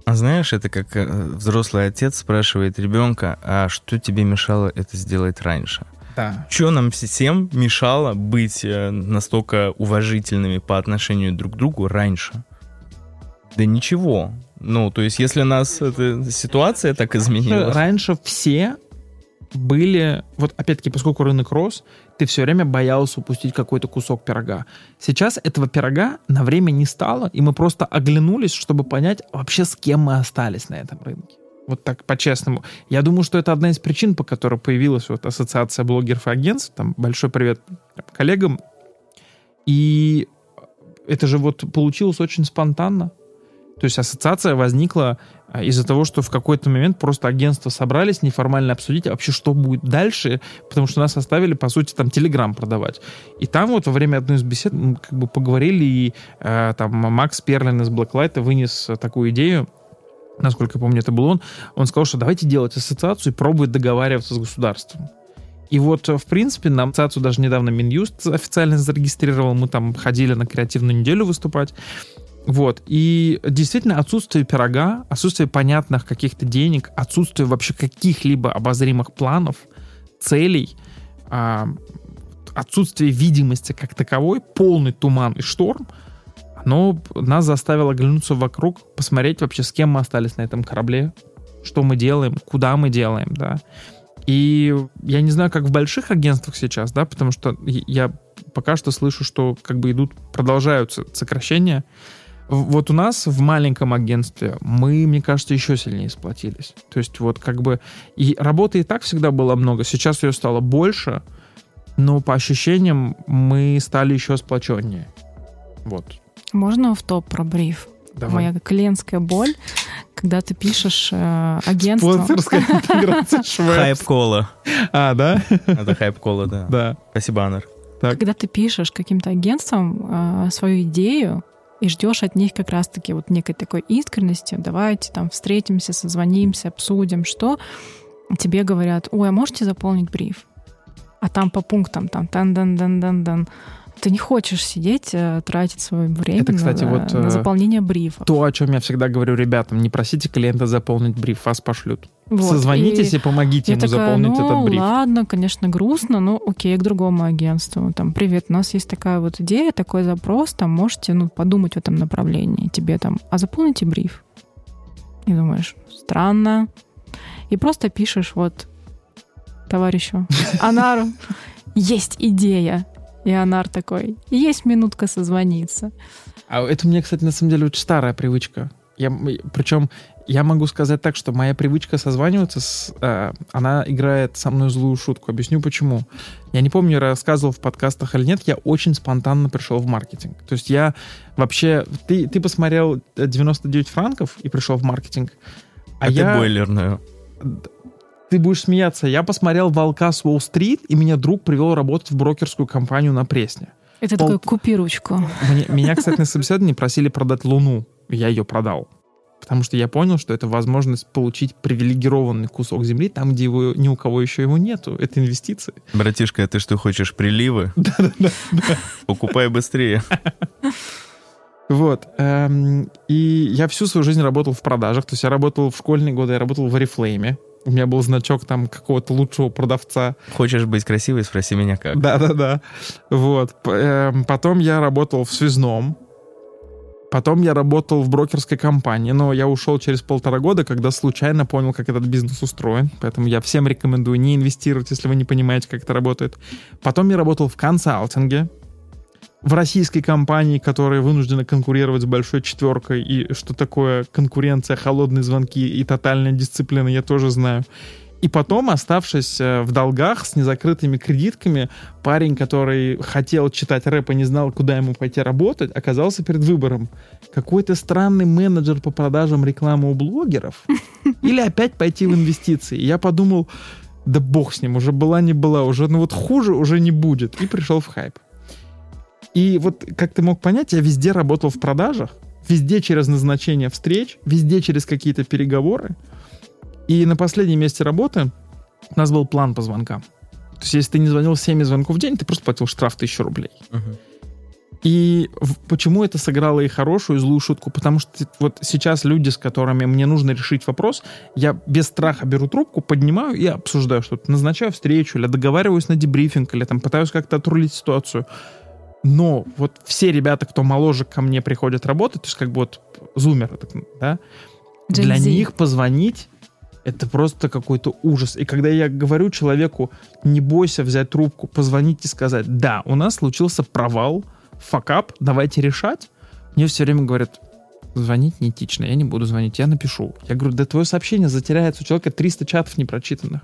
А знаешь, это как э, взрослый отец спрашивает ребенка, а что тебе мешало это сделать раньше? Да. Что нам всем мешало быть э, настолько уважительными по отношению друг к другу раньше? Да ничего. Ну, то есть, если нас эта ситуация так изменила... Раньше все были, вот опять-таки, поскольку рынок рос, ты все время боялся упустить какой-то кусок пирога. Сейчас этого пирога на время не стало, и мы просто оглянулись, чтобы понять вообще, с кем мы остались на этом рынке. Вот так по-честному. Я думаю, что это одна из причин, по которой появилась вот ассоциация блогеров и агентств. Там большой привет коллегам. И это же вот получилось очень спонтанно. То есть ассоциация возникла а, из-за того, что в какой-то момент просто агентства собрались неформально обсудить вообще, что будет дальше, потому что нас оставили, по сути, там Телеграм продавать. И там вот во время одной из бесед мы как бы поговорили, и э, там Макс Перлин из Blacklight вынес такую идею, насколько я помню, это был он, он сказал, что давайте делать ассоциацию и пробовать договариваться с государством. И вот, э, в принципе, нам ассоциацию даже недавно Минюст официально зарегистрировал, мы там ходили на креативную неделю выступать. Вот. И действительно отсутствие пирога, отсутствие понятных каких-то денег, отсутствие вообще каких-либо обозримых планов, целей, а, отсутствие видимости как таковой, полный туман и шторм, оно нас заставило оглянуться вокруг, посмотреть вообще, с кем мы остались на этом корабле, что мы делаем, куда мы делаем, да. И я не знаю, как в больших агентствах сейчас, да, потому что я пока что слышу, что как бы идут, продолжаются сокращения. Вот у нас в маленьком агентстве мы, мне кажется, еще сильнее сплотились. То есть вот как бы... И работы и так всегда было много, сейчас ее стало больше, но по ощущениям мы стали еще сплоченнее. Вот. Можно в топ про бриф? Давай. Моя клиентская боль, когда ты пишешь э, агентству... Спонсорская интеграция Швепс. Хайп-кола. А, да? Это хайп-кола, да. Да. Спасибо, Анар. Так. Когда ты пишешь каким-то агентствам э, свою идею и ждешь от них как раз-таки вот некой такой искренности, давайте там встретимся, созвонимся, обсудим, что тебе говорят, ой, а можете заполнить бриф? А там по пунктам, там, тан дан дан дан дан ты не хочешь сидеть, э, тратить свое время Это, кстати, на, вот, на э, заполнение брифа. То, о чем я всегда говорю ребятам, не просите клиента заполнить бриф, вас пошлют. Вот. Созвонитесь и, помогите Я ему такая, заполнить ну, этот бриф. ладно, конечно, грустно, но окей, к другому агентству. Там, привет, у нас есть такая вот идея, такой запрос, там можете ну, подумать в этом направлении. Тебе там, а заполните бриф. И думаешь, странно. И просто пишешь вот товарищу Анару, есть идея. И Анар такой, есть минутка созвониться. А это мне, кстати, на самом деле очень старая привычка. Я, причем я могу сказать так, что моя привычка созваниваться, с, э, она играет со мной злую шутку. Объясню почему. Я не помню, рассказывал в подкастах или нет, я очень спонтанно пришел в маркетинг. То есть я вообще... Ты, ты посмотрел 99 франков и пришел в маркетинг. А, а я... ты бойлерную. Ты будешь смеяться. Я посмотрел «Волка с Уолл-стрит», и меня друг привел работать в брокерскую компанию на Пресне. Это Пол... такой купи ручку. Мне, меня, кстати, на собеседовании просили продать Луну. Я ее продал. Потому что я понял, что это возможность получить привилегированный кусок земли там, где его, ни у кого еще его нету. Это инвестиции. Братишка, а ты что, хочешь приливы? Да-да-да. Покупай быстрее. Вот. Эм, и я всю свою жизнь работал в продажах. То есть я работал в школьные годы, я работал в Oriflame. У меня был значок там какого-то лучшего продавца. Хочешь быть красивой, спроси меня как. Да-да-да. Вот. Эм, потом я работал в связном. Потом я работал в брокерской компании, но я ушел через полтора года, когда случайно понял, как этот бизнес устроен. Поэтому я всем рекомендую не инвестировать, если вы не понимаете, как это работает. Потом я работал в консалтинге, в российской компании, которая вынуждена конкурировать с большой четверкой, и что такое конкуренция, холодные звонки и тотальная дисциплина, я тоже знаю. И потом, оставшись э, в долгах с незакрытыми кредитками, парень, который хотел читать рэп и не знал, куда ему пойти работать, оказался перед выбором. Какой-то странный менеджер по продажам рекламы у блогеров или опять пойти в инвестиции. И я подумал, да бог с ним, уже была не была, уже, ну вот хуже уже не будет. И пришел в хайп. И вот, как ты мог понять, я везде работал в продажах, везде через назначение встреч, везде через какие-то переговоры. И на последнем месте работы у нас был план по звонкам. То есть, если ты не звонил 7 звонков в день, ты просто платил штраф 1000 рублей. Uh-huh. И почему это сыграло и хорошую, и злую шутку? Потому что вот сейчас люди, с которыми мне нужно решить вопрос, я без страха беру трубку, поднимаю и обсуждаю что-то. Назначаю встречу, или договариваюсь на дебрифинг, или там пытаюсь как-то отрулить ситуацию. Но вот все ребята, кто моложе ко мне приходят работать, то есть как бы вот зумеры, да, для них позвонить это просто какой-то ужас. И когда я говорю человеку, не бойся взять трубку, позвонить и сказать, да, у нас случился провал, факап, давайте решать, мне все время говорят, звонить неэтично, я не буду звонить, я напишу. Я говорю, да твое сообщение затеряется, у человека 300 чатов непрочитанных.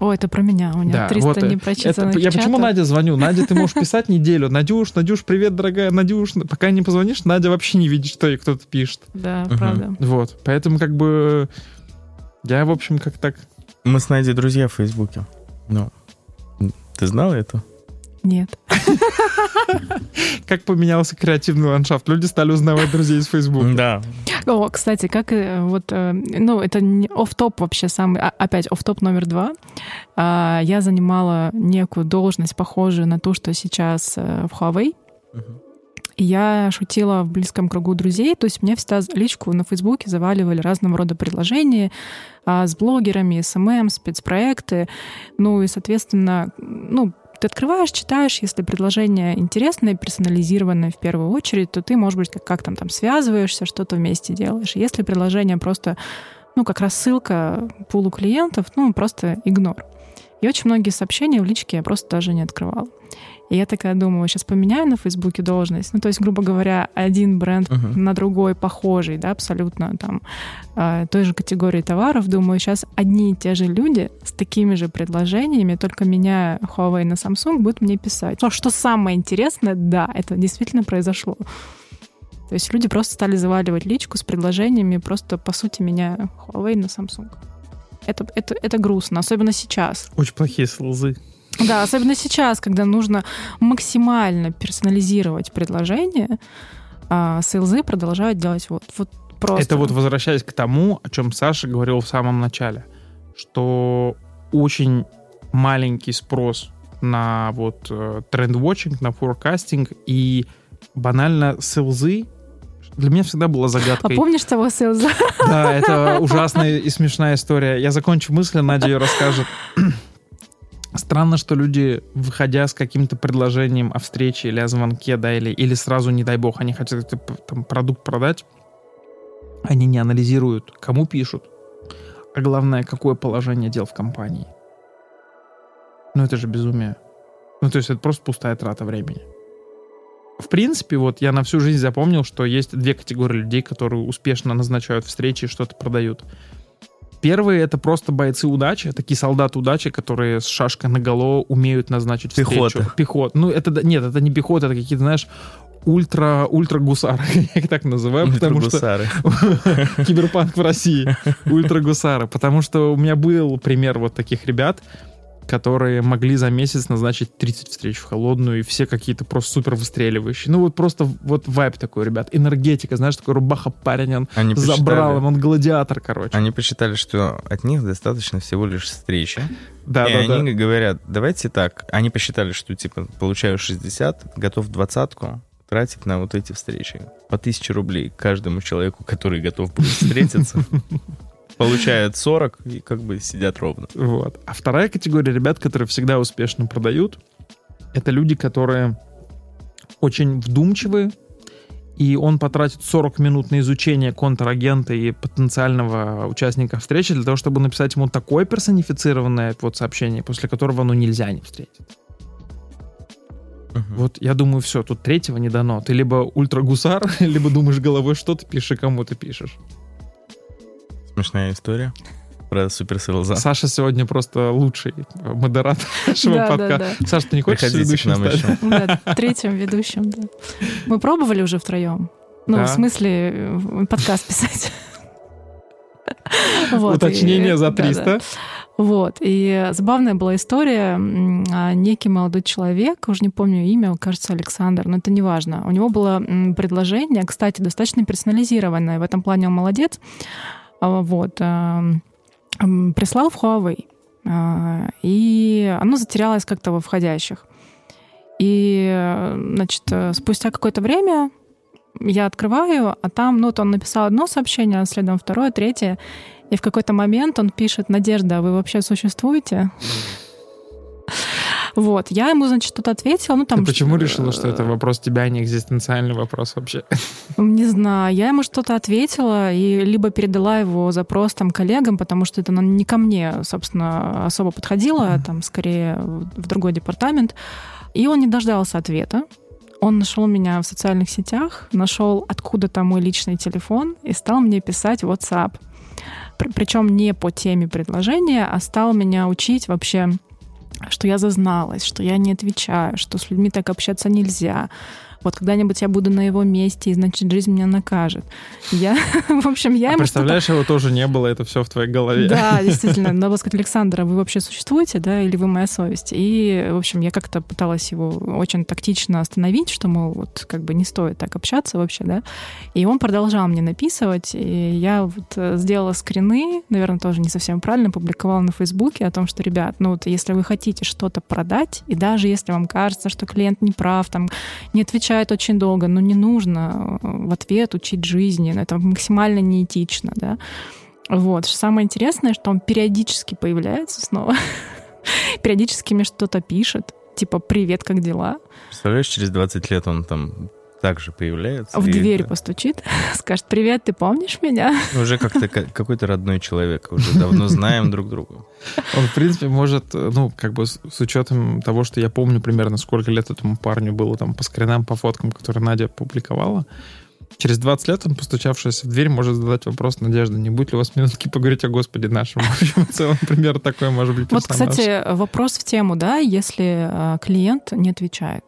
О, это про меня. У меня да, 300 вот, непрочитанных это, Я почему Наде звоню? Надя, ты можешь писать неделю. Надюш, Надюш, привет, дорогая. Надюш, пока не позвонишь, Надя вообще не видит, что ей кто-то пишет. Да, угу. правда. Вот, поэтому как бы я, в общем, как так... Мы с Надей друзья в Фейсбуке. Ну, ты знала это? Нет. Как поменялся креативный ландшафт? Люди стали узнавать друзей из Фейсбука. Да. О, кстати, как э, вот, э, ну, это не оф-топ вообще самый, а, опять оф-топ номер два. А, я занимала некую должность, похожую на ту, что сейчас э, в Huawei. Я шутила в близком кругу друзей, то есть мне всегда личку на Фейсбуке заваливали разного рода предложения а, с блогерами, SMM, спецпроекты. Ну и, соответственно, ну, ты открываешь, читаешь, если предложение интересное, персонализированное в первую очередь, то ты, может быть, как, как там, там связываешься, что-то вместе делаешь. Если предложение просто, ну, как рассылка пулу клиентов, ну, просто игнор. И очень многие сообщения в личке я просто даже не открывала. И я такая думаю, сейчас поменяю на Фейсбуке должность. Ну, то есть, грубо говоря, один бренд uh-huh. на другой похожий, да, абсолютно там э, той же категории товаров. Думаю, сейчас одни и те же люди с такими же предложениями, только меня Huawei на Samsung будут мне писать. Но что самое интересное, да, это действительно произошло. То есть люди просто стали заваливать личку с предложениями просто, по сути, меня Huawei на Samsung. Это, это, это грустно, особенно сейчас. Очень плохие слезы. Да, особенно сейчас, когда нужно максимально персонализировать предложение, а сейлзы продолжают делать вот, вот просто. Это вот возвращаясь к тому, о чем Саша говорил в самом начале, что очень маленький спрос на вот тренд-вотчинг, на форкастинг и банально сейлзы для меня всегда была загадкой. А помнишь того сейлза? Да, это ужасная и смешная история. Я закончу мысль, Надя ее расскажет. Странно, что люди, выходя с каким-то предложением о встрече или о звонке, да, или, или сразу, не дай бог, они хотят там, продукт продать, Они не анализируют, кому пишут, а главное, какое положение дел в компании. Ну, это же безумие. Ну, то есть это просто пустая трата времени. В принципе, вот я на всю жизнь запомнил, что есть две категории людей, которые успешно назначают встречи и что-то продают. Первые — это просто бойцы удачи, такие солдаты удачи, которые с шашкой наголо умеют назначить встречу. Пехота. Пехот. Ну, это, нет, это не пехота, это какие-то, знаешь, ультра, ультра гусары, я их так называю, потому что киберпанк в России, ультра гусары, потому что у меня был пример вот таких ребят, которые могли за месяц назначить 30 встреч в холодную, и все какие-то просто супер выстреливающие. Ну вот просто вот вайп такой, ребят, энергетика, знаешь, такой рубаха парень, он Они забрал, посчитали- он гладиатор, короче. Они посчитали, что от них достаточно всего лишь встречи. да, и да, они да. говорят, давайте так. Они посчитали, что типа получаю 60, готов двадцатку тратить на вот эти встречи. По 1000 рублей каждому человеку, который готов будет встретиться. Получают 40 и как бы сидят ровно. Вот. А вторая категория ребят, которые всегда успешно продают, это люди, которые очень вдумчивые, и он потратит 40 минут на изучение контрагента и потенциального участника встречи для того, чтобы написать ему такое персонифицированное вот сообщение, после которого ну нельзя не встретить. Вот я думаю, все, тут третьего не дано. Ты либо ультрагусар, либо думаешь головой, что ты пишешь и кому ты пишешь. Смешная история про суперсейлза. Саша сегодня просто лучший модератор нашего Да, да, подкаста. да. Саша, ты не хочешь Приходите ведущим нам стать? еще. Да, третьим ведущим, да. Мы пробовали уже втроем. Ну, Да. в смысле, подкаст писать. Вот, Уточнение и- за да, 300. да. Вот, и забавная была история. а, Некий молодой человек, уже не помню имя, кажется, Александр, но это не важно. У него было предложение, кстати, достаточно персонализированное. В этом плане он молодец. А, Вот. м, Прислал в Huawei. А, И оно затерялось как-то во входящих. И, значит, спустя какое-то время я открываю, а там, ну, вот он написал одно сообщение, а следом второе, третье. И в какой-то момент он пишет, Надежда, а вы вообще существуете? Вот, я ему, значит, что-то ответила, ну там... Ты почему решила, что это вопрос тебя, а не экзистенциальный вопрос вообще? Не знаю, я ему что-то ответила и либо передала его запрос там коллегам, потому что это ну, не ко мне, собственно, особо подходило, а там скорее в другой департамент. И он не дождался ответа. Он нашел меня в социальных сетях, нашел откуда-то мой личный телефон и стал мне писать WhatsApp. Причем не по теме предложения, а стал меня учить вообще что я зазналась, что я не отвечаю, что с людьми так общаться нельзя. Вот когда-нибудь я буду на его месте, и значит жизнь меня накажет. Я, в общем, я А ему представляешь, его тоже не было, это все в твоей голове. Да, действительно. Надо было сказать, Александр, а вы вообще существуете, да, или вы моя совесть? И, в общем, я как-то пыталась его очень тактично остановить, что, мол, вот как бы не стоит так общаться вообще, да. И он продолжал мне написывать, и я вот э, сделала скрины, наверное, тоже не совсем правильно, публиковала на Фейсбуке о том, что, ребят, ну вот если вы хотите что-то продать, и даже если вам кажется, что клиент не прав, там, не отвечает очень долго, но не нужно э, в ответ учить жизни, это максимально неэтично, да. Вот. Самое интересное, что он периодически появляется снова. периодически мне что-то пишет. Типа, привет, как дела? Представляешь, через 20 лет он там также появляется. В и дверь постучит, скажет, привет, ты помнишь меня? Уже как-то ка- какой-то родной человек. Уже давно знаем друг друга. Он, в принципе, может, ну, как бы с, с учетом того, что я помню примерно, сколько лет этому парню было там по скринам, по фоткам, которые Надя публиковала, через 20 лет он, постучавшись в дверь, может задать вопрос, Надежда, не будет ли у вас минутки поговорить о Господе нашем? В общем, в целом, примерно такой может быть Вот, персонаж. кстати, вопрос в тему, да, если а, клиент не отвечает,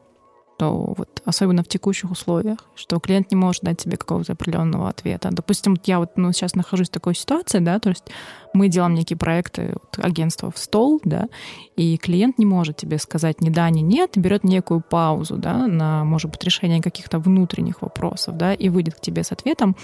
то вот особенно в текущих условиях, что клиент не может дать тебе какого-то определенного ответа. Допустим, я вот ну, сейчас нахожусь в такой ситуации, да, то есть мы делаем некие проекты, вот, агентство в стол, да, и клиент не может тебе сказать ни да, ни нет, берет некую паузу, да, на, может быть, решение каких-то внутренних вопросов, да, и выйдет к тебе с ответом,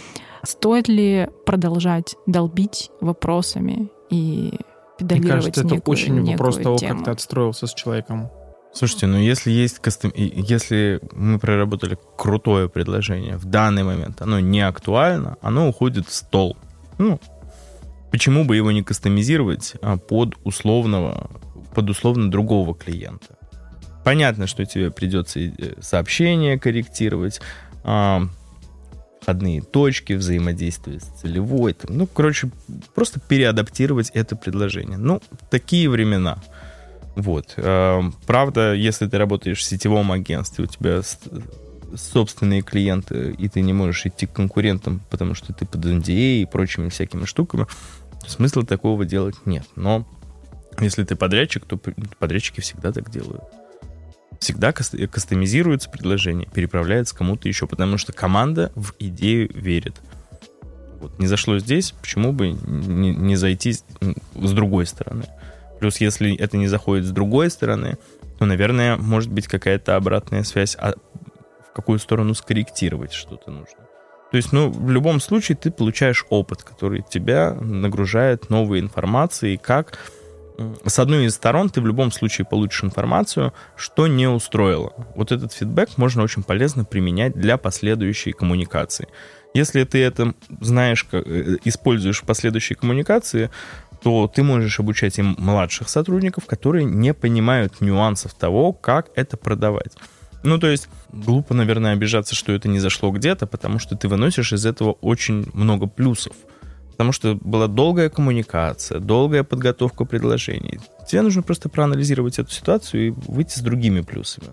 стоит ли продолжать долбить вопросами и Мне педалировать кажется, это некую, очень вопрос того, тему. как ты отстроился с человеком. Слушайте, ну если есть кастом... если мы проработали крутое предложение в данный момент, оно не актуально, оно уходит в стол. Ну, почему бы его не кастомизировать а, под условного, под условно другого клиента? Понятно, что тебе придется э, сообщение корректировать, а, входные точки, взаимодействие с целевой. Ну, короче, просто переадаптировать это предложение. Ну, такие времена. Вот. Э, правда, если ты работаешь в сетевом агентстве, у тебя собственные клиенты, и ты не можешь идти к конкурентам, потому что ты под NDA и прочими всякими штуками, смысла такого делать нет. Но если ты подрядчик, то подрядчики всегда так делают. Всегда кастомизируется предложение, переправляется кому-то еще, потому что команда в идею верит. Вот, не зашло здесь, почему бы не, не зайти с другой стороны? Плюс, если это не заходит с другой стороны, то, наверное, может быть какая-то обратная связь, а в какую сторону скорректировать что-то нужно. То есть, ну, в любом случае ты получаешь опыт, который тебя нагружает новой информацией, как с одной из сторон ты в любом случае получишь информацию, что не устроило. Вот этот фидбэк можно очень полезно применять для последующей коммуникации. Если ты это знаешь, э, используешь в последующей коммуникации, то ты можешь обучать им младших сотрудников, которые не понимают нюансов того, как это продавать. Ну, то есть, глупо, наверное, обижаться, что это не зашло где-то, потому что ты выносишь из этого очень много плюсов. Потому что была долгая коммуникация, долгая подготовка предложений. Тебе нужно просто проанализировать эту ситуацию и выйти с другими плюсами.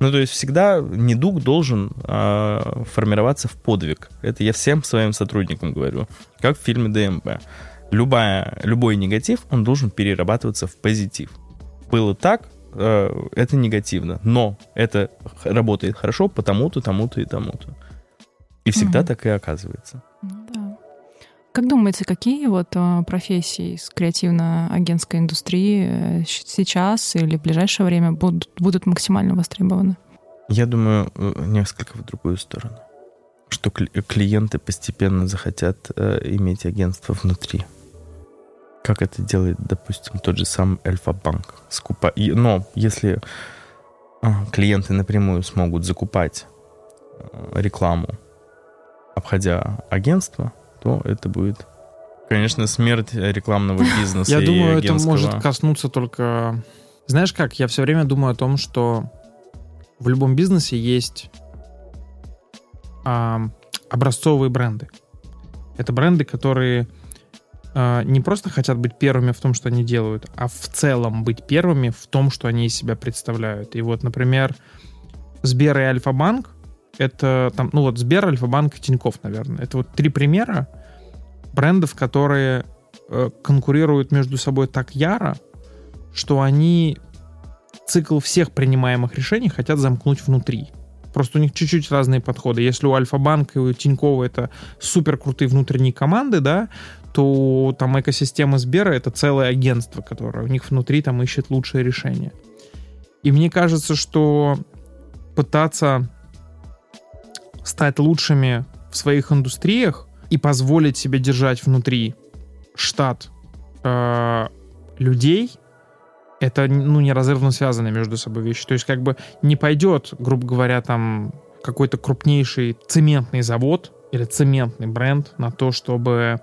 Ну, то есть всегда недуг должен э, формироваться в подвиг. Это я всем своим сотрудникам говорю. Как в фильме ДМБ. Любая, любой негатив, он должен перерабатываться в позитив. Было так, э, это негативно. Но это работает хорошо потому-то, тому-то и тому-то. И всегда угу. так и оказывается. Как думаете, какие вот э, профессии из креативно-агентской индустрии э, сейчас или в ближайшее время будут, будут максимально востребованы? Я думаю, несколько в другую сторону. Что клиенты постепенно захотят иметь агентство внутри. Как это делает, допустим, тот же сам Альфа-банк. Скупа... Но если клиенты напрямую смогут закупать рекламу, обходя агентство, то это будет, конечно, смерть рекламного бизнеса. Я думаю, это может коснуться только... Знаешь как, я все время думаю о том, что в любом бизнесе есть а, образцовые бренды. Это бренды, которые а, не просто хотят быть первыми в том, что они делают, а в целом быть первыми в том, что они из себя представляют. И вот, например, Сбер и Альфа-банк это там, ну вот Сбер, Альфа-банк и Тинькофф, наверное. Это вот три примера брендов, которые э, конкурируют между собой так яро, что они цикл всех принимаемых решений хотят замкнуть внутри. Просто у них чуть-чуть разные подходы. Если у Альфа-банка и у Тинькова это супер крутые внутренние команды, да, то там экосистема Сбера это целое агентство, которое у них внутри там ищет лучшие решения. И мне кажется, что пытаться стать лучшими в своих индустриях и позволить себе держать внутри штат э, людей, это ну, неразрывно связаны между собой вещи. То есть как бы не пойдет, грубо говоря, там какой-то крупнейший цементный завод или цементный бренд на то, чтобы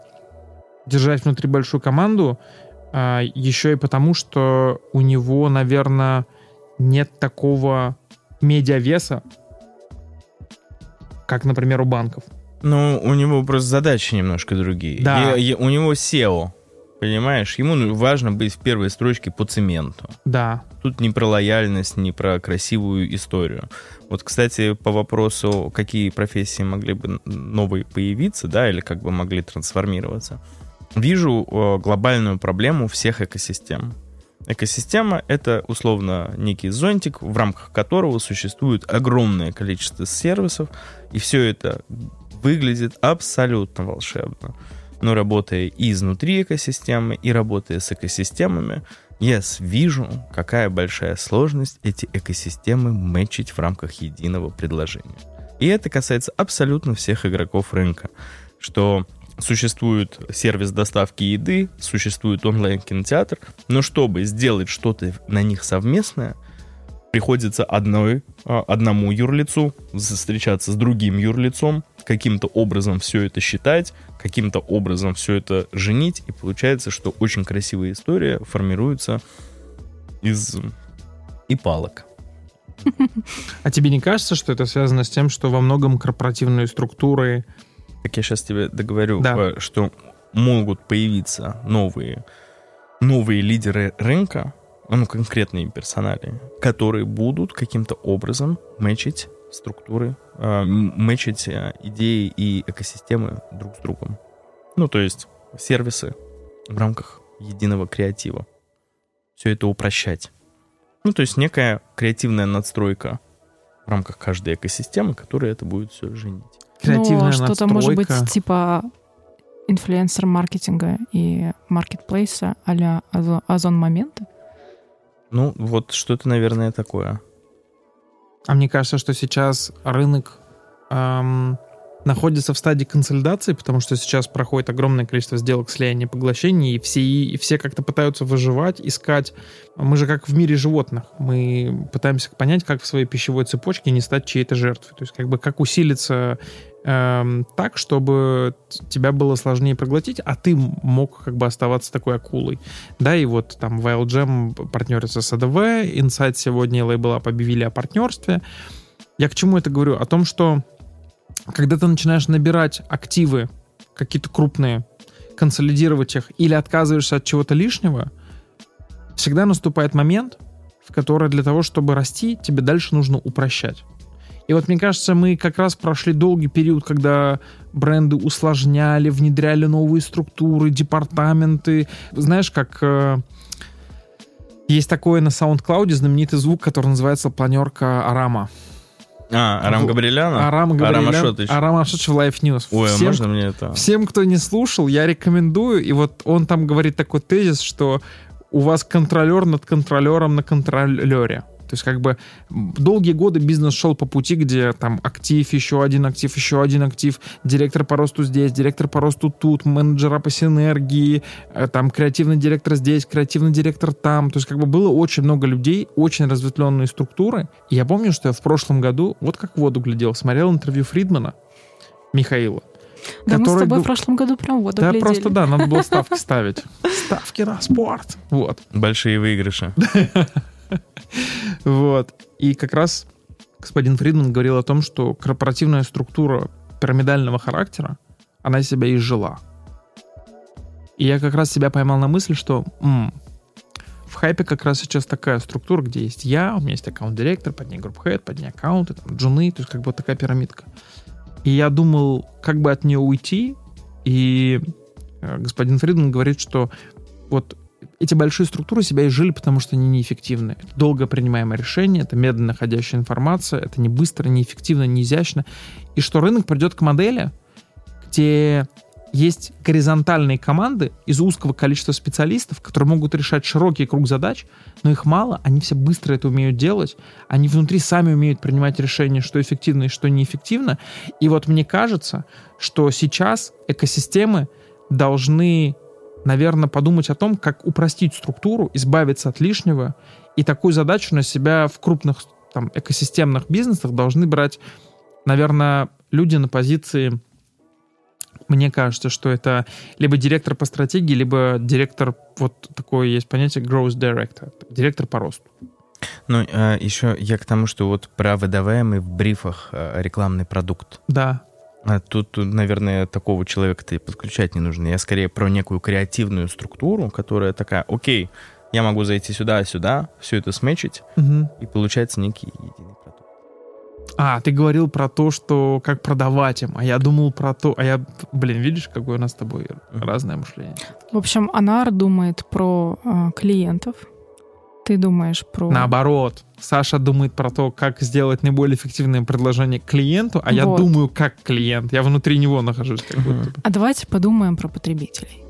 держать внутри большую команду, э, еще и потому, что у него, наверное, нет такого медиавеса, как, например, у банков. Ну, у него просто задачи немножко другие. Да. И, и, у него SEO, понимаешь? Ему важно быть в первой строчке по цементу. Да. Тут не про лояльность, не про красивую историю. Вот, кстати, по вопросу, какие профессии могли бы новые появиться, да, или как бы могли трансформироваться. Вижу э, глобальную проблему всех экосистем. Экосистема — это условно некий зонтик, в рамках которого существует огромное количество сервисов, и все это выглядит абсолютно волшебно. Но работая и изнутри экосистемы, и работая с экосистемами, я вижу, какая большая сложность эти экосистемы мэчить в рамках единого предложения. И это касается абсолютно всех игроков рынка, что существует сервис доставки еды, существует онлайн-кинотеатр, но чтобы сделать что-то на них совместное, приходится одной, а, одному юрлицу встречаться с другим юрлицом, каким-то образом все это считать, каким-то образом все это женить, и получается, что очень красивая история формируется из и палок. А тебе не кажется, что это связано с тем, что во многом корпоративные структуры... Так я сейчас тебе договорю, Да. э, что могут появиться новые, новые лидеры рынка, ну, конкретные персонали, которые будут каким-то образом мэчить структуры, э, мэчить э, идеи и экосистемы друг с другом. Ну, то есть сервисы в рамках единого креатива. Все это упрощать. Ну, то есть некая креативная надстройка в рамках каждой экосистемы, которая это будет все женить. Креативная Ну, что-то может быть типа инфлюенсер маркетинга и маркетплейса а-ля Озон- Озон Моменты. Ну, вот что-то, наверное, такое. А мне кажется, что сейчас рынок эм, находится в стадии консолидации, потому что сейчас проходит огромное количество сделок слияния и поглощений, и все, и все как-то пытаются выживать, искать. Мы же как в мире животных. Мы пытаемся понять, как в своей пищевой цепочке не стать чьей-то жертвой. То есть как бы как усилиться эм, так, чтобы тебя было сложнее проглотить, а ты мог как бы оставаться такой акулой. Да, и вот там Wild партнерится с АДВ, Insight сегодня и Up объявили о партнерстве. Я к чему это говорю? О том, что когда ты начинаешь набирать активы какие-то крупные, консолидировать их или отказываешься от чего-то лишнего, всегда наступает момент, в который для того, чтобы расти, тебе дальше нужно упрощать. И вот мне кажется, мы как раз прошли долгий период, когда бренды усложняли, внедряли новые структуры, департаменты. Знаешь, как э, есть такое на SoundCloud знаменитый звук, который называется планерка Арама. А, Арам Вот. Габриэляна? Арам Ашотович. Арам Ашотович в Life News. Ой, а всем, можно мне это? всем, кто не слушал, я рекомендую. И вот он там говорит такой тезис, что у вас контролер над контролером на контролере. То есть как бы долгие годы бизнес шел по пути, где там актив, еще один актив, еще один актив, директор по росту здесь, директор по росту тут, менеджера по синергии, э, там креативный директор здесь, креативный директор там. То есть как бы было очень много людей, очень разветвленные структуры. И я помню, что я в прошлом году, вот как в воду глядел, смотрел интервью Фридмана, Михаила. Да мы с который тобой в прошлом году прям воду Да, глядели. просто да, надо было ставки ставить. Ставки на спорт. Вот. Большие выигрыши. Вот. И как раз господин Фридман говорил о том, что корпоративная структура пирамидального характера, она себя изжила. И я как раз себя поймал на мысли, что м, в хайпе как раз сейчас такая структура, где есть я, у меня есть account-director, под ней group head, под ней аккаунты, там, джуны, то есть как бы такая пирамидка. И я думал, как бы от нее уйти, и э, господин Фридман говорит, что вот эти большие структуры себя изжили, потому что они неэффективны. Это долго принимаемое решение, это медленно находящая информация, это не быстро, не эффективно, не изящно. И что рынок придет к модели, где есть горизонтальные команды из узкого количества специалистов, которые могут решать широкий круг задач, но их мало, они все быстро это умеют делать, они внутри сами умеют принимать решения, что эффективно и что неэффективно. И вот мне кажется, что сейчас экосистемы должны, наверное, подумать о том, как упростить структуру, избавиться от лишнего, и такую задачу на себя в крупных там, экосистемных бизнесах должны брать, наверное, люди на позиции мне кажется, что это либо директор по стратегии, либо директор, вот такое есть понятие growth director, директор по росту. Ну, а, еще я к тому, что вот про выдаваемый в брифах а, рекламный продукт. Да, тут, тут, наверное, такого человека-то и подключать не нужно. Я скорее про некую креативную структуру, которая такая, окей, я могу зайти сюда, сюда, все это смечить, Мгм. и получается некий единый продукт. А, ты говорил про то, что как продавать им, а я думал про то, а я, блин, видишь, какое у нас с тобой разное мышление. В общем, Анар думает про э, клиентов. Ты думаешь про... Наоборот, Саша думает про то, как сделать наиболее эффективное предложение клиенту, а я Вот. думаю, как клиент. Я внутри него нахожусь, как будто бы. А давайте подумаем про потребителей.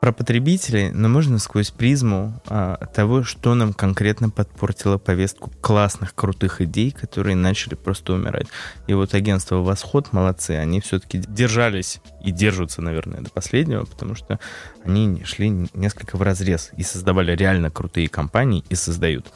Про потребителей, но можно сквозь призму а, того, что нам конкретно подпортило повестку классных, крутых идей, которые начали просто умирать. И вот агентство «Восход» молодцы, они все-таки держались и держатся, наверное, до последнего, потому что они шли несколько в разрез и создавали реально крутые компании и создают.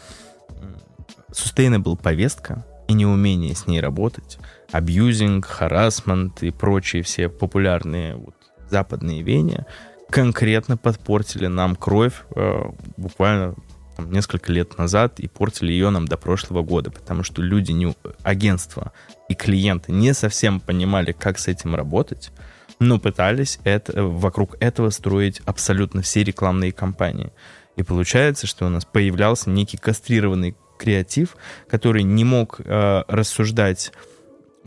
Sustainable повестка и неумение с ней работать, абьюзинг, харасмент и прочие все популярные вот западные веяния конкретно подпортили нам кровь э, буквально там, несколько лет назад и портили ее нам до прошлого года, потому что люди, не, агентства и клиенты не совсем понимали, как с этим работать, но пытались это, вокруг этого строить абсолютно все рекламные кампании. И получается, что у нас появлялся некий кастрированный креатив, который не мог э, рассуждать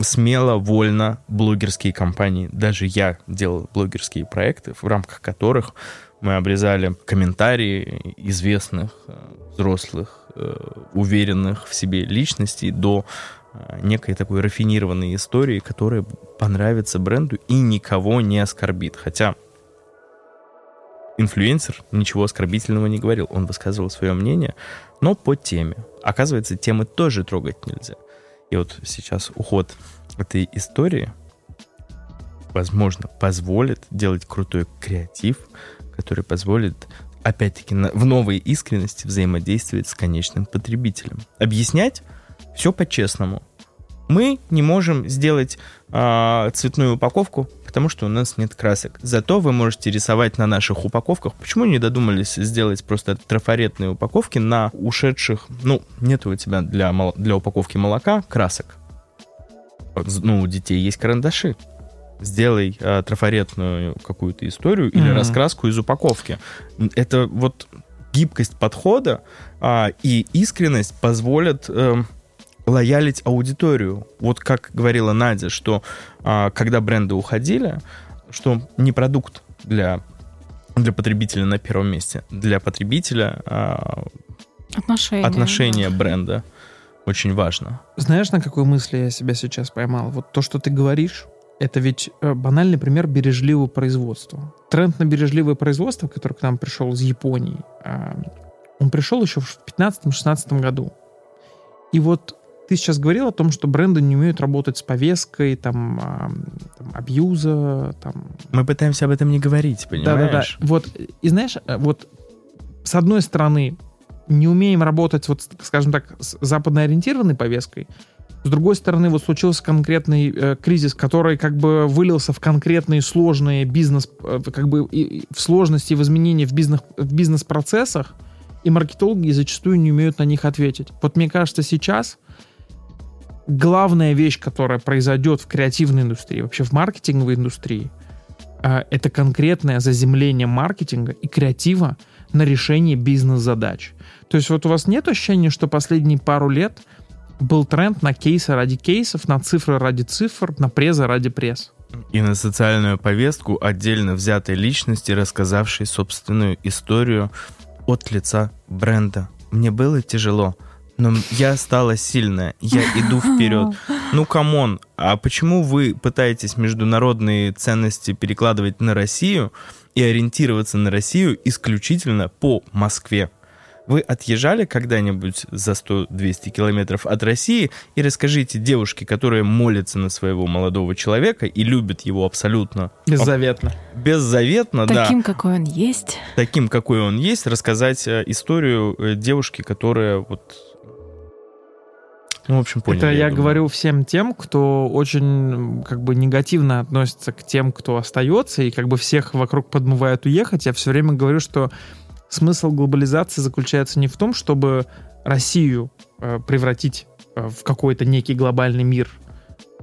смело, вольно блогерские компании. Даже я делал блогерские проекты, в рамках которых мы обрезали комментарии известных, э, взрослых, э, уверенных в себе личностей до э, некой такой рафинированной истории, которая понравится бренду и никого не оскорбит. Хотя инфлюенсер ничего оскорбительного не говорил. Он высказывал свое мнение, но по теме. Оказывается, темы тоже трогать нельзя. И вот сейчас уход этой истории, возможно, позволит делать крутой креатив, который позволит опять-таки в новой искренности взаимодействовать с конечным потребителем. Объяснять все по-честному. Мы не можем сделать э, цветную упаковку, потому что у нас нет красок. Зато вы можете рисовать на наших упаковках. Почему не додумались сделать просто трафаретные упаковки на ушедших... Ну, нет у тебя для, для упаковки молока красок. Ну, у детей есть карандаши сделай э, трафаретную какую-то историю mm-hmm. или раскраску из упаковки. Это вот гибкость подхода э, и искренность позволят э, лоялить аудиторию. Вот как говорила Надя, что э, когда бренды уходили, что не продукт для, для потребителя на первом месте, для потребителя э, отношения, отношения бренда очень важно. Знаешь, на какой мысли я себя сейчас поймал? Вот то, что ты говоришь, это ведь э, банальный пример бережливого производства. Тренд на бережливое производство, который к нам пришел из Японии, а, он пришел еще в 15-16 году. И вот ты сейчас говорил о том, что бренды не умеют работать с повесткой, там, там абьюза, там... Мы пытаемся об этом не говорить, понимаешь? Да-да-да. Вот, и знаешь, э, вот с одной стороны, не умеем работать, вот, скажем так, с западно-ориентированной повесткой, с другой стороны, вот случился конкретный э, кризис, который как бы вылился в конкретные сложные бизнес, э, как бы и, и в сложности в изменении в бизнес в бизнес-процессах, и маркетологи зачастую не умеют на них ответить. Вот мне кажется, сейчас главная вещь, которая произойдет в креативной индустрии, вообще в маркетинговой индустрии, э, это конкретное заземление маркетинга и креатива на решение бизнес-задач. То есть вот у вас нет ощущения, что последние пару лет – был тренд на кейсы ради кейсов, на цифры ради цифр, на презы ради пресс. И на социальную повестку отдельно взятой личности, рассказавшей собственную историю от лица бренда. Мне было тяжело, но я стала сильная, я иду вперед. Ну, come on, а почему вы пытаетесь международные ценности перекладывать на Россию и ориентироваться на Россию исключительно по Москве? Вы отъезжали когда-нибудь за 100-200 километров от России и расскажите девушке, которая молится на своего молодого человека и любит его абсолютно... Беззаветно. Беззаветно, да. Таким, какой он есть. Таким, какой он есть, рассказать э, историю э, девушки, которая вот ну, в общем, поняли. Это я, я говорю всем тем, кто очень как бы негативно относится к тем, кто остается, и как бы всех вокруг подмывают уехать. Я все время говорю, что смысл глобализации заключается не в том, чтобы Россию э, превратить э, в какой-то некий глобальный мир,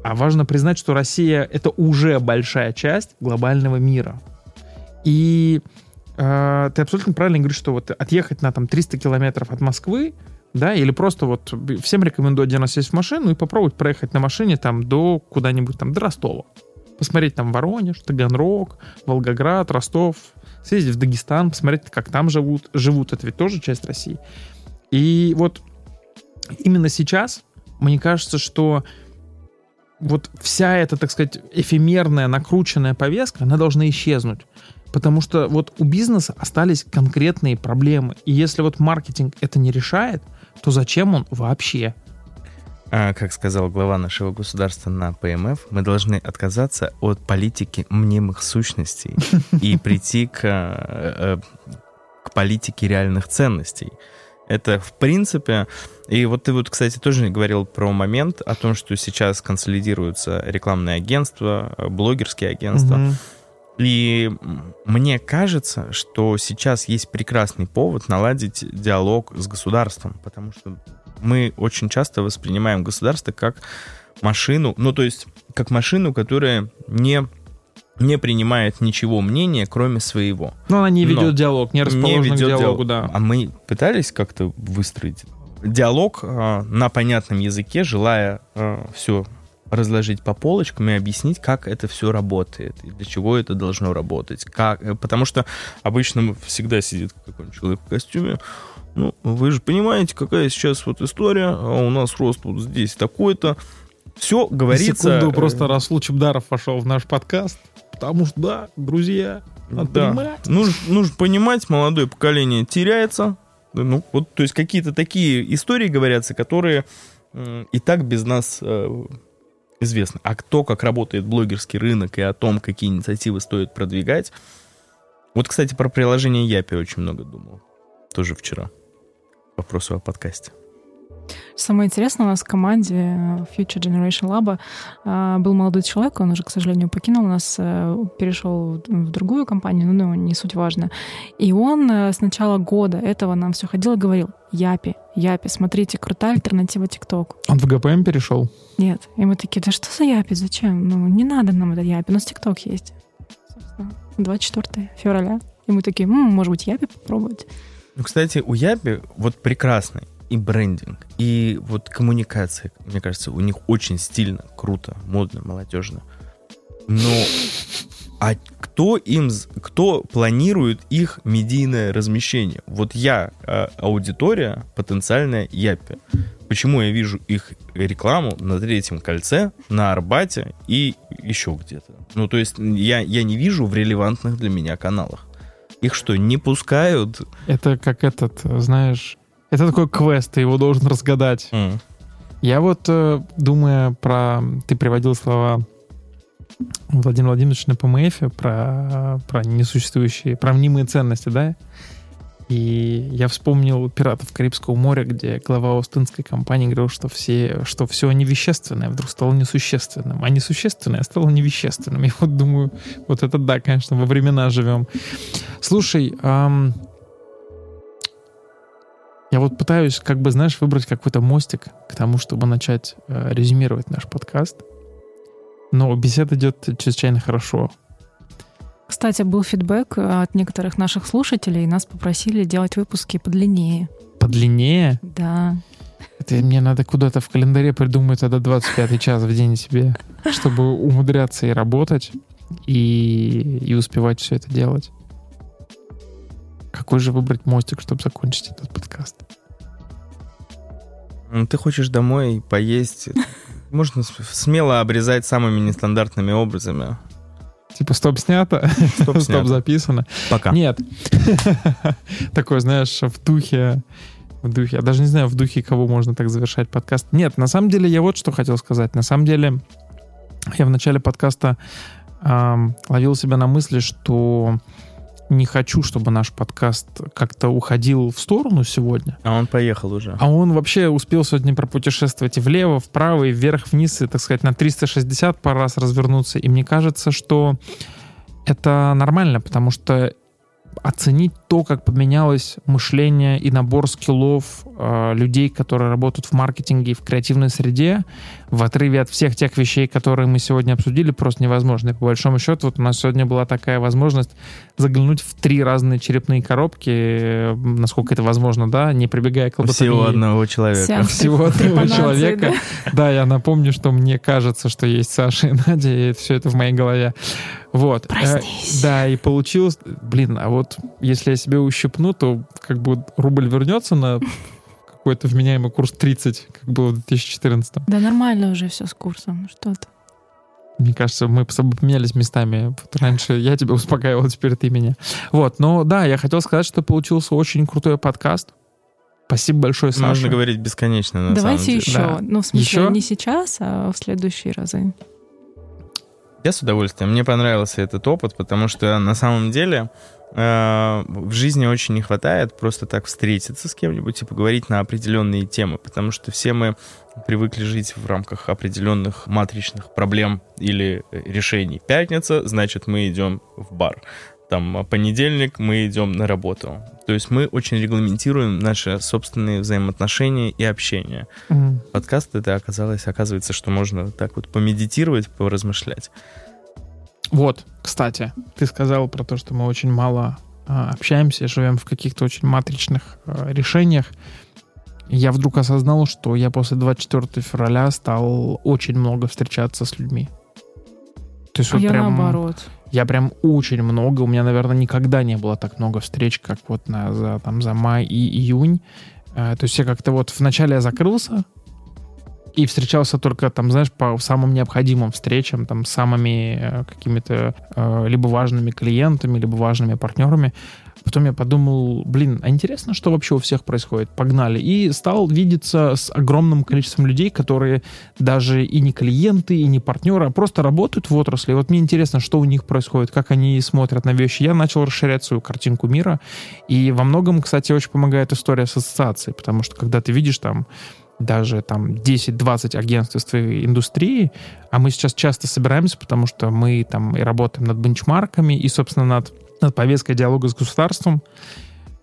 а важно признать, что Россия это уже большая часть глобального мира. И э, ты абсолютно правильно говоришь, что вот отъехать на там 300 километров от Москвы, да, или просто вот всем рекомендую один раз сесть в машину и попробовать проехать на машине там до куда-нибудь там до Ростова. Посмотреть там Воронеж, Таганрог, Волгоград, Ростов, съездить в Дагестан, посмотреть, как там живут. Живут, это ведь тоже часть России. И вот именно сейчас мне кажется, что вот вся эта, так сказать, эфемерная, накрученная повестка, она должна исчезнуть. Потому что вот у бизнеса остались конкретные проблемы. И если вот маркетинг это не решает, то зачем он вообще? А, как сказал глава нашего государства на ПМФ, мы должны отказаться от политики мнимых сущностей и прийти к, э, э, к политике реальных ценностей. Это в принципе... И вот ты вот, кстати, тоже говорил про момент о том, что сейчас консолидируются рекламные агентства, блогерские агентства. И мне кажется, что сейчас есть прекрасный повод наладить диалог с государством, потому что мы очень часто воспринимаем государство как машину, ну то есть как машину, которая не не принимает ничего мнения, кроме своего. Но она не ведет Но диалог, не расположена не к ведет диалогу, диалог. да. А мы пытались как-то выстроить диалог э, на понятном языке, желая все разложить по полочкам и объяснить, как это все работает и для чего это должно работать. Как, э, потому что обычно всегда сидит какой-нибудь человек в костюме, ну, вы же понимаете, какая сейчас вот история, а у нас рост вот здесь такой-то. Все говорится... Секунду, э, просто Расул Чебдаров вошел в наш подкаст, потому что, да, друзья, надо Да. понимать. Нужно, нужно понимать, молодое поколение теряется. Ну, вот, то есть какие-то такие истории говорятся, которые и так без нас известны. А кто как работает блогерский рынок и о том, какие инициативы стоит продвигать. Вот, кстати, про приложение Япи очень много думал. Тоже вчера. К вопросу о подкасте. Самое интересное, у нас в команде э, Future Generation Lab э, был молодой человек, он уже, к сожалению, покинул нас, э, перешел в другую компанию, ну, ну, не суть важно. И он с начала года этого нам все ходил и говорил, Япи, Япи, смотрите, крутая альтернатива ТикТоку. Он в ГПМ перешел. Нет. И мы такие, да что за Япи, зачем? Ну, не надо нам это Япи, у нас ТикТок есть. Собственно, 24 февраля. И мы такие, «М, может быть, Япи попробовать? Ну, кстати, у Япи вот прекрасный и брендинг, и вот коммуникация, мне кажется, у них очень стильно, круто, модно, молодежно. Но а кто им, кто планирует их медийное размещение? Вот я э, аудитория потенциальная Япи. Почему я вижу их рекламу на третьем кольце, на Арбате и еще где-то? Ну, то есть я, я не вижу в релевантных для меня каналах. Их что, не пускают? Это как этот, знаешь, это такой квест, ты его должен разгадать. М. Я вот, э, думая про... Ты приводил слова Владимира Владимировича на ПМФ про, про несуществующие, про мнимые ценности, да? И я вспомнил «Пиратов Карибского моря», где глава Остинской компании говорил, что, все, что все невещественное вдруг стало несущественным, а несущественное стало невещественным. И вот думаю, вот это да, конечно, во времена живем. Слушай, ам, я вот пытаюсь, как бы, знаешь, выбрать какой-то мостик к тому, чтобы начать э, резюмировать наш подкаст. Но беседа идет чрезвычайно хорошо. Кстати, был фидбэк э, от некоторых наших слушателей, и нас попросили делать выпуски подлиннее. Подлиннее. Да. Это мне надо куда-то в календаре придумать тогда 25 час в день себе, чтобы умудряться и работать, и, и успевать все это делать. Какой же выбрать мостик, чтобы закончить этот подкаст? Ну, Ты хочешь домой поесть. Можно смело обрезать самыми нестандартными образами. Типа стоп снято, Стоп стоп снято. записано. Пока. Нет. Такой, знаешь, в духе... В духе... Я даже не знаю, в духе кого можно так завершать подкаст. Нет, на самом деле я вот что хотел сказать. На самом деле я в начале подкаста ам, ловил себя на мысли, что не хочу, чтобы наш подкаст как-то уходил в сторону сегодня. А он поехал уже. А он вообще успел сегодня пропутешествовать и влево, вправо, и вверх, вниз, и, так сказать, на 360 пару раз развернуться. И мне кажется, что это нормально, потому что оценить то, как поменялось мышление и набор скиллов э, людей, которые работают в маркетинге и в креативной среде, в отрыве от всех тех вещей, которые мы сегодня обсудили, просто невозможно. И по большому счету, вот у нас сегодня была такая возможность заглянуть в три разные черепные коробки, э, насколько это возможно, да, не прибегая к лоботомии. Всего одного человека. Сеанс Всего одного человека. да? Да, я напомню, что мне кажется, что есть Саша и Надя, и все это в моей голове. Вот. Э, Проснись. Да, и получилось... Блин, а вот если я себе ущипну, то как бы рубль вернется на какой-то вменяемый курс 30, как было в 2014. Да нормально уже все с курсом. Ну Что ты? Мне кажется, мы с собой поменялись местами. Вот раньше я тебя успокаивал, теперь ты меня. Вот, но да, я хотел сказать, что получился очень крутой подкаст. Спасибо большое, Саша. Можно говорить бесконечно, на Давайте самом деле. еще. Да. Ну, в смысле, Еще? не сейчас, а в следующие разы. Я с удовольствием. Мне понравился этот опыт, потому что на самом деле в жизни очень не хватает просто так встретиться с кем-нибудь и поговорить на определенные темы, потому что все мы привыкли жить в рамках определенных матричных проблем или решений. Пятница, значит, мы идем в бар там понедельник мы идем на работу. То есть мы очень регламентируем наши собственные взаимоотношения и общение. Mm. Подкаст это оказалось, оказывается, что можно так вот помедитировать, поразмышлять. Вот, кстати, ты сказал про то, что мы очень мало а, общаемся, живем в каких-то очень матричных а, решениях. Я вдруг осознал, что я после 24 февраля стал очень много встречаться с людьми. То есть а вот я прям, наоборот. Я прям очень много, у меня, наверное, никогда не было так много встреч, как вот на, за, там, за май и июнь. Э, то есть я как-то вот вначале я закрылся, и встречался только там, знаешь, по самым необходимым встречам, там, самыми э, какими-то э, либо важными клиентами, либо важными партнерами. Потом я подумал, блин, а интересно, что вообще у всех происходит? Погнали. И стал видеться с огромным количеством людей, которые даже и не клиенты, и не партнеры, а просто работают в отрасли. И вот мне интересно, что у них происходит, как они смотрят на вещи. Я начал расширять свою картинку мира. И во многом, кстати, очень помогает история с ассоциацией, потому что когда ты видишь там даже там 10-20 агентств из твоей индустрии, а мы сейчас часто собираемся, потому что мы там и работаем над бенчмарками, и, собственно, над, над повесткой диалога с государством,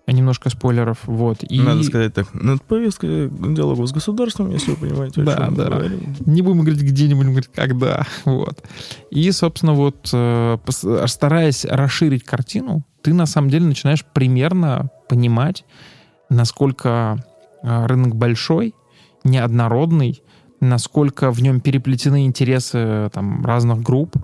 немножко спойлеров, вот. И... Надо сказать так, над повесткой диалога с государством, если вы понимаете, о да, чем да. говорим. Не будем говорить где, не будем говорить когда, вот. И, собственно, вот, э, стараясь расширить картину, ты на самом деле начинаешь примерно понимать, насколько э, рынок большой, неоднородный, насколько в нем переплетены интересы там, разных групп.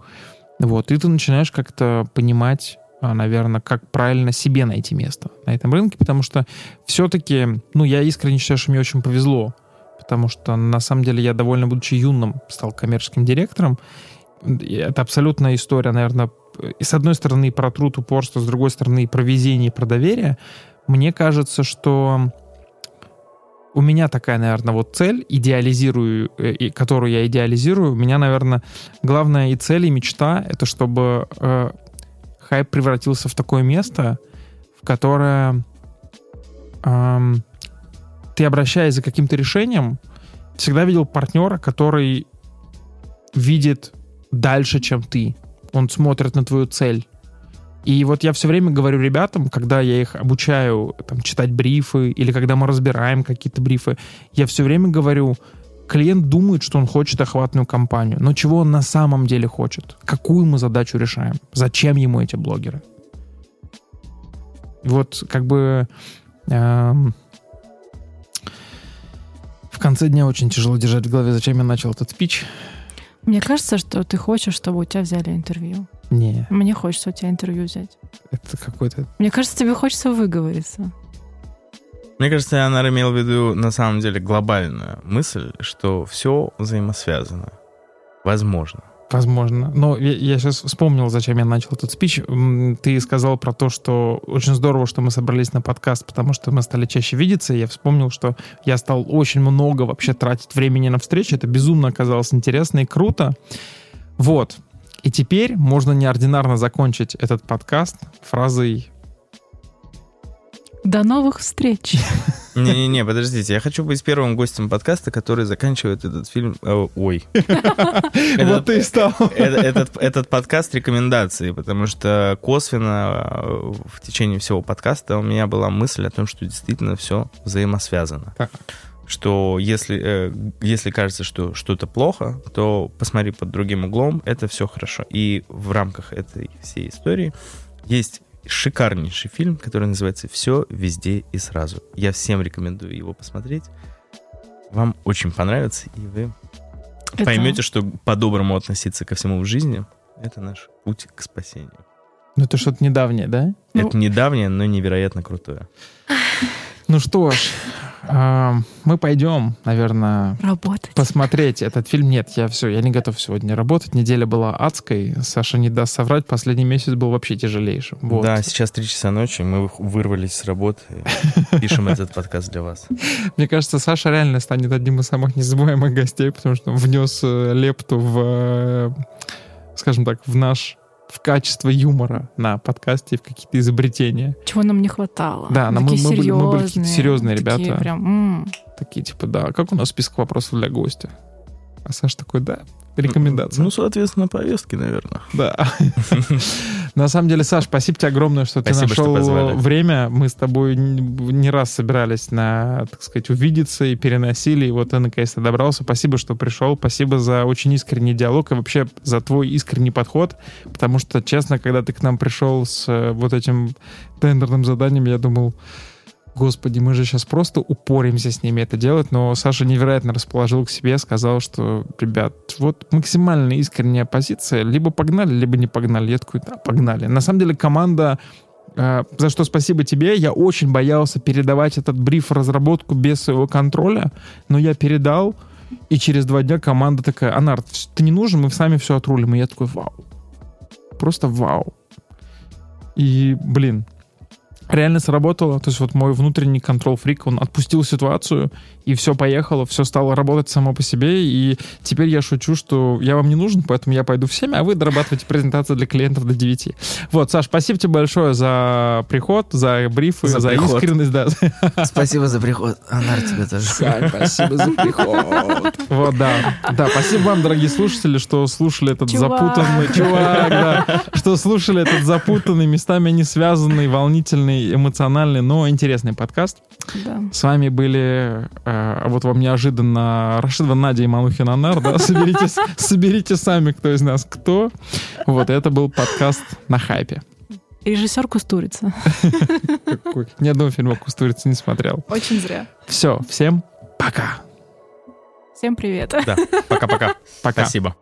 Вот, и ты начинаешь как-то понимать, а, наверное, как правильно себе найти место на этом рынке, потому что все-таки, ну, я искренне считаю, что мне очень повезло, потому что, на самом деле, я довольно, будучи юным, стал коммерческим директором. Это абсолютная история, наверное, и с одной стороны про труд, упорство, с другой стороны про везение, про доверие. Мне кажется, что у меня такая, наверное, вот цель, идеализирую, э, которую я идеализирую. У меня, наверное, главная и цель, и мечта — это чтобы э, хайп превратился в такое место, в которое э, ты, обращаясь за каким-то решением, всегда видел партнера, который видит дальше, чем ты. Он смотрит на твою цель. И вот я все время говорю ребятам, когда я их обучаю там, читать брифы или когда мы разбираем какие-то брифы, я все время говорю, клиент думает, что он хочет охватную кампанию, но чего он на самом деле хочет? Какую мы задачу решаем? Зачем ему эти блогеры? Вот как бы эм, в конце дня очень тяжело держать в голове, зачем я начал этот спич. Мне кажется, что ты хочешь, чтобы у тебя взяли интервью. Не. Мне хочется у тебя интервью взять. Это какой-то... Мне кажется, тебе хочется выговориться. Мне кажется, она имел в виду на самом деле глобальную мысль, что все взаимосвязано. Возможно. Возможно. Но я, я сейчас вспомнил, зачем я начал этот спич. Ты сказал про то, что очень здорово, что мы собрались на подкаст, потому что мы стали чаще видеться. И я вспомнил, что я стал очень много вообще тратить времени на встречи. Это безумно оказалось интересно и круто. Вот. И теперь можно неординарно закончить этот подкаст фразой до новых встреч. Не-не-не, подождите, я хочу быть первым гостем подкаста, который заканчивает этот фильм... Э, ой. Вот ты и стал. Этот подкаст рекомендации, потому что косвенно э, в течение всего подкаста у меня была мысль о том, что действительно все взаимосвязано что если, э, если кажется, что что-то плохо, то посмотри под другим углом, это все хорошо. И в рамках этой всей истории есть шикарнейший фильм, который называется «Все, везде и сразу». Я всем рекомендую его посмотреть. Вам очень понравится, и вы это... поймете, что по-доброму относиться ко всему в жизни — это наш путь к спасению. Ну, это что-то недавнее, да? Это ну... недавнее, но невероятно крутое. Ну что ж, мы пойдем, наверное, работать. посмотреть этот фильм. Нет, я все, я не готов сегодня работать. Неделя была адской. Саша не даст соврать. Последний месяц был вообще тяжелейшим. Вот. Да, сейчас три часа ночи. Мы вырвались с работы. Пишем этот подкаст для вас. Мне кажется, Саша реально станет одним из самых незабываемых гостей, потому что он внес э, лепту в э, скажем так, в наш в качество юмора на подкасте, в какие-то изобретения. Чего нам не хватало. Да, мы, Такие мы были, мы были какие-то серьезные такие ребята. Прям, м. Такие, типа, да, как у нас список вопросов для гостя? А Саша такой, да, рекомендация. Ну, соответственно, повестки, наверное. Да. На самом деле, Саш, спасибо тебе огромное, что ты Спасибо, что нашел время. Мы с тобой не раз собирались на, так сказать, увидеться и переносили, и вот ты наконец-то добрался. Спасибо, что пришел. Спасибо за очень искренний диалог и вообще за твой искренний подход, потому что, честно, когда ты к нам пришел с э, вот этим тендерным заданием, я думал, Господи, мы же сейчас просто упоримся с ними это делать, но Саша невероятно расположил к себе, сказал, что, ребят, вот максимально искренняя позиция, либо погнали, либо не погнали. Я такой, да, погнали. На самом деле команда, э, за что спасибо тебе, я очень боялся передавать этот бриф разработку без своего контроля, но я передал, и через два дня команда такая, Анар, ты не нужен, мы сами все отрулим. И я такой, вау. Просто вау. И, блин, реально сработало. То есть вот мой внутренний контрол-фрик, он отпустил ситуацию, и все поехало, все стало работать само по себе, и теперь я шучу, что я вам не нужен, поэтому я пойду всеми, а вы дорабатываете презентации для клиентов до 9. Вот, Саш, спасибо тебе большое за приход, за брифы, за, За приход. искренность, да. Спасибо за приход. Анар, тебе тоже. Сань, спасибо за приход. Вот, да. Да, спасибо вам, дорогие слушатели, что слушали этот Чувак. запутанный... Чувак, да. Что слушали этот запутанный, местами не связанный, волнительный, эмоциональный, но интересный подкаст. Да. С вами были, э, вот вам неожиданно, Рашидова Надя и Манухин Анар, да, соберите, соберите сами, кто из нас кто. Вот, это был подкаст на хайпе. Режиссер Кустурица. Какой? Ни одного фильма Кустурицы не смотрел. Очень зря. Все, всем пока. Всем привет. Да, пока-пока. Пока. Спасибо.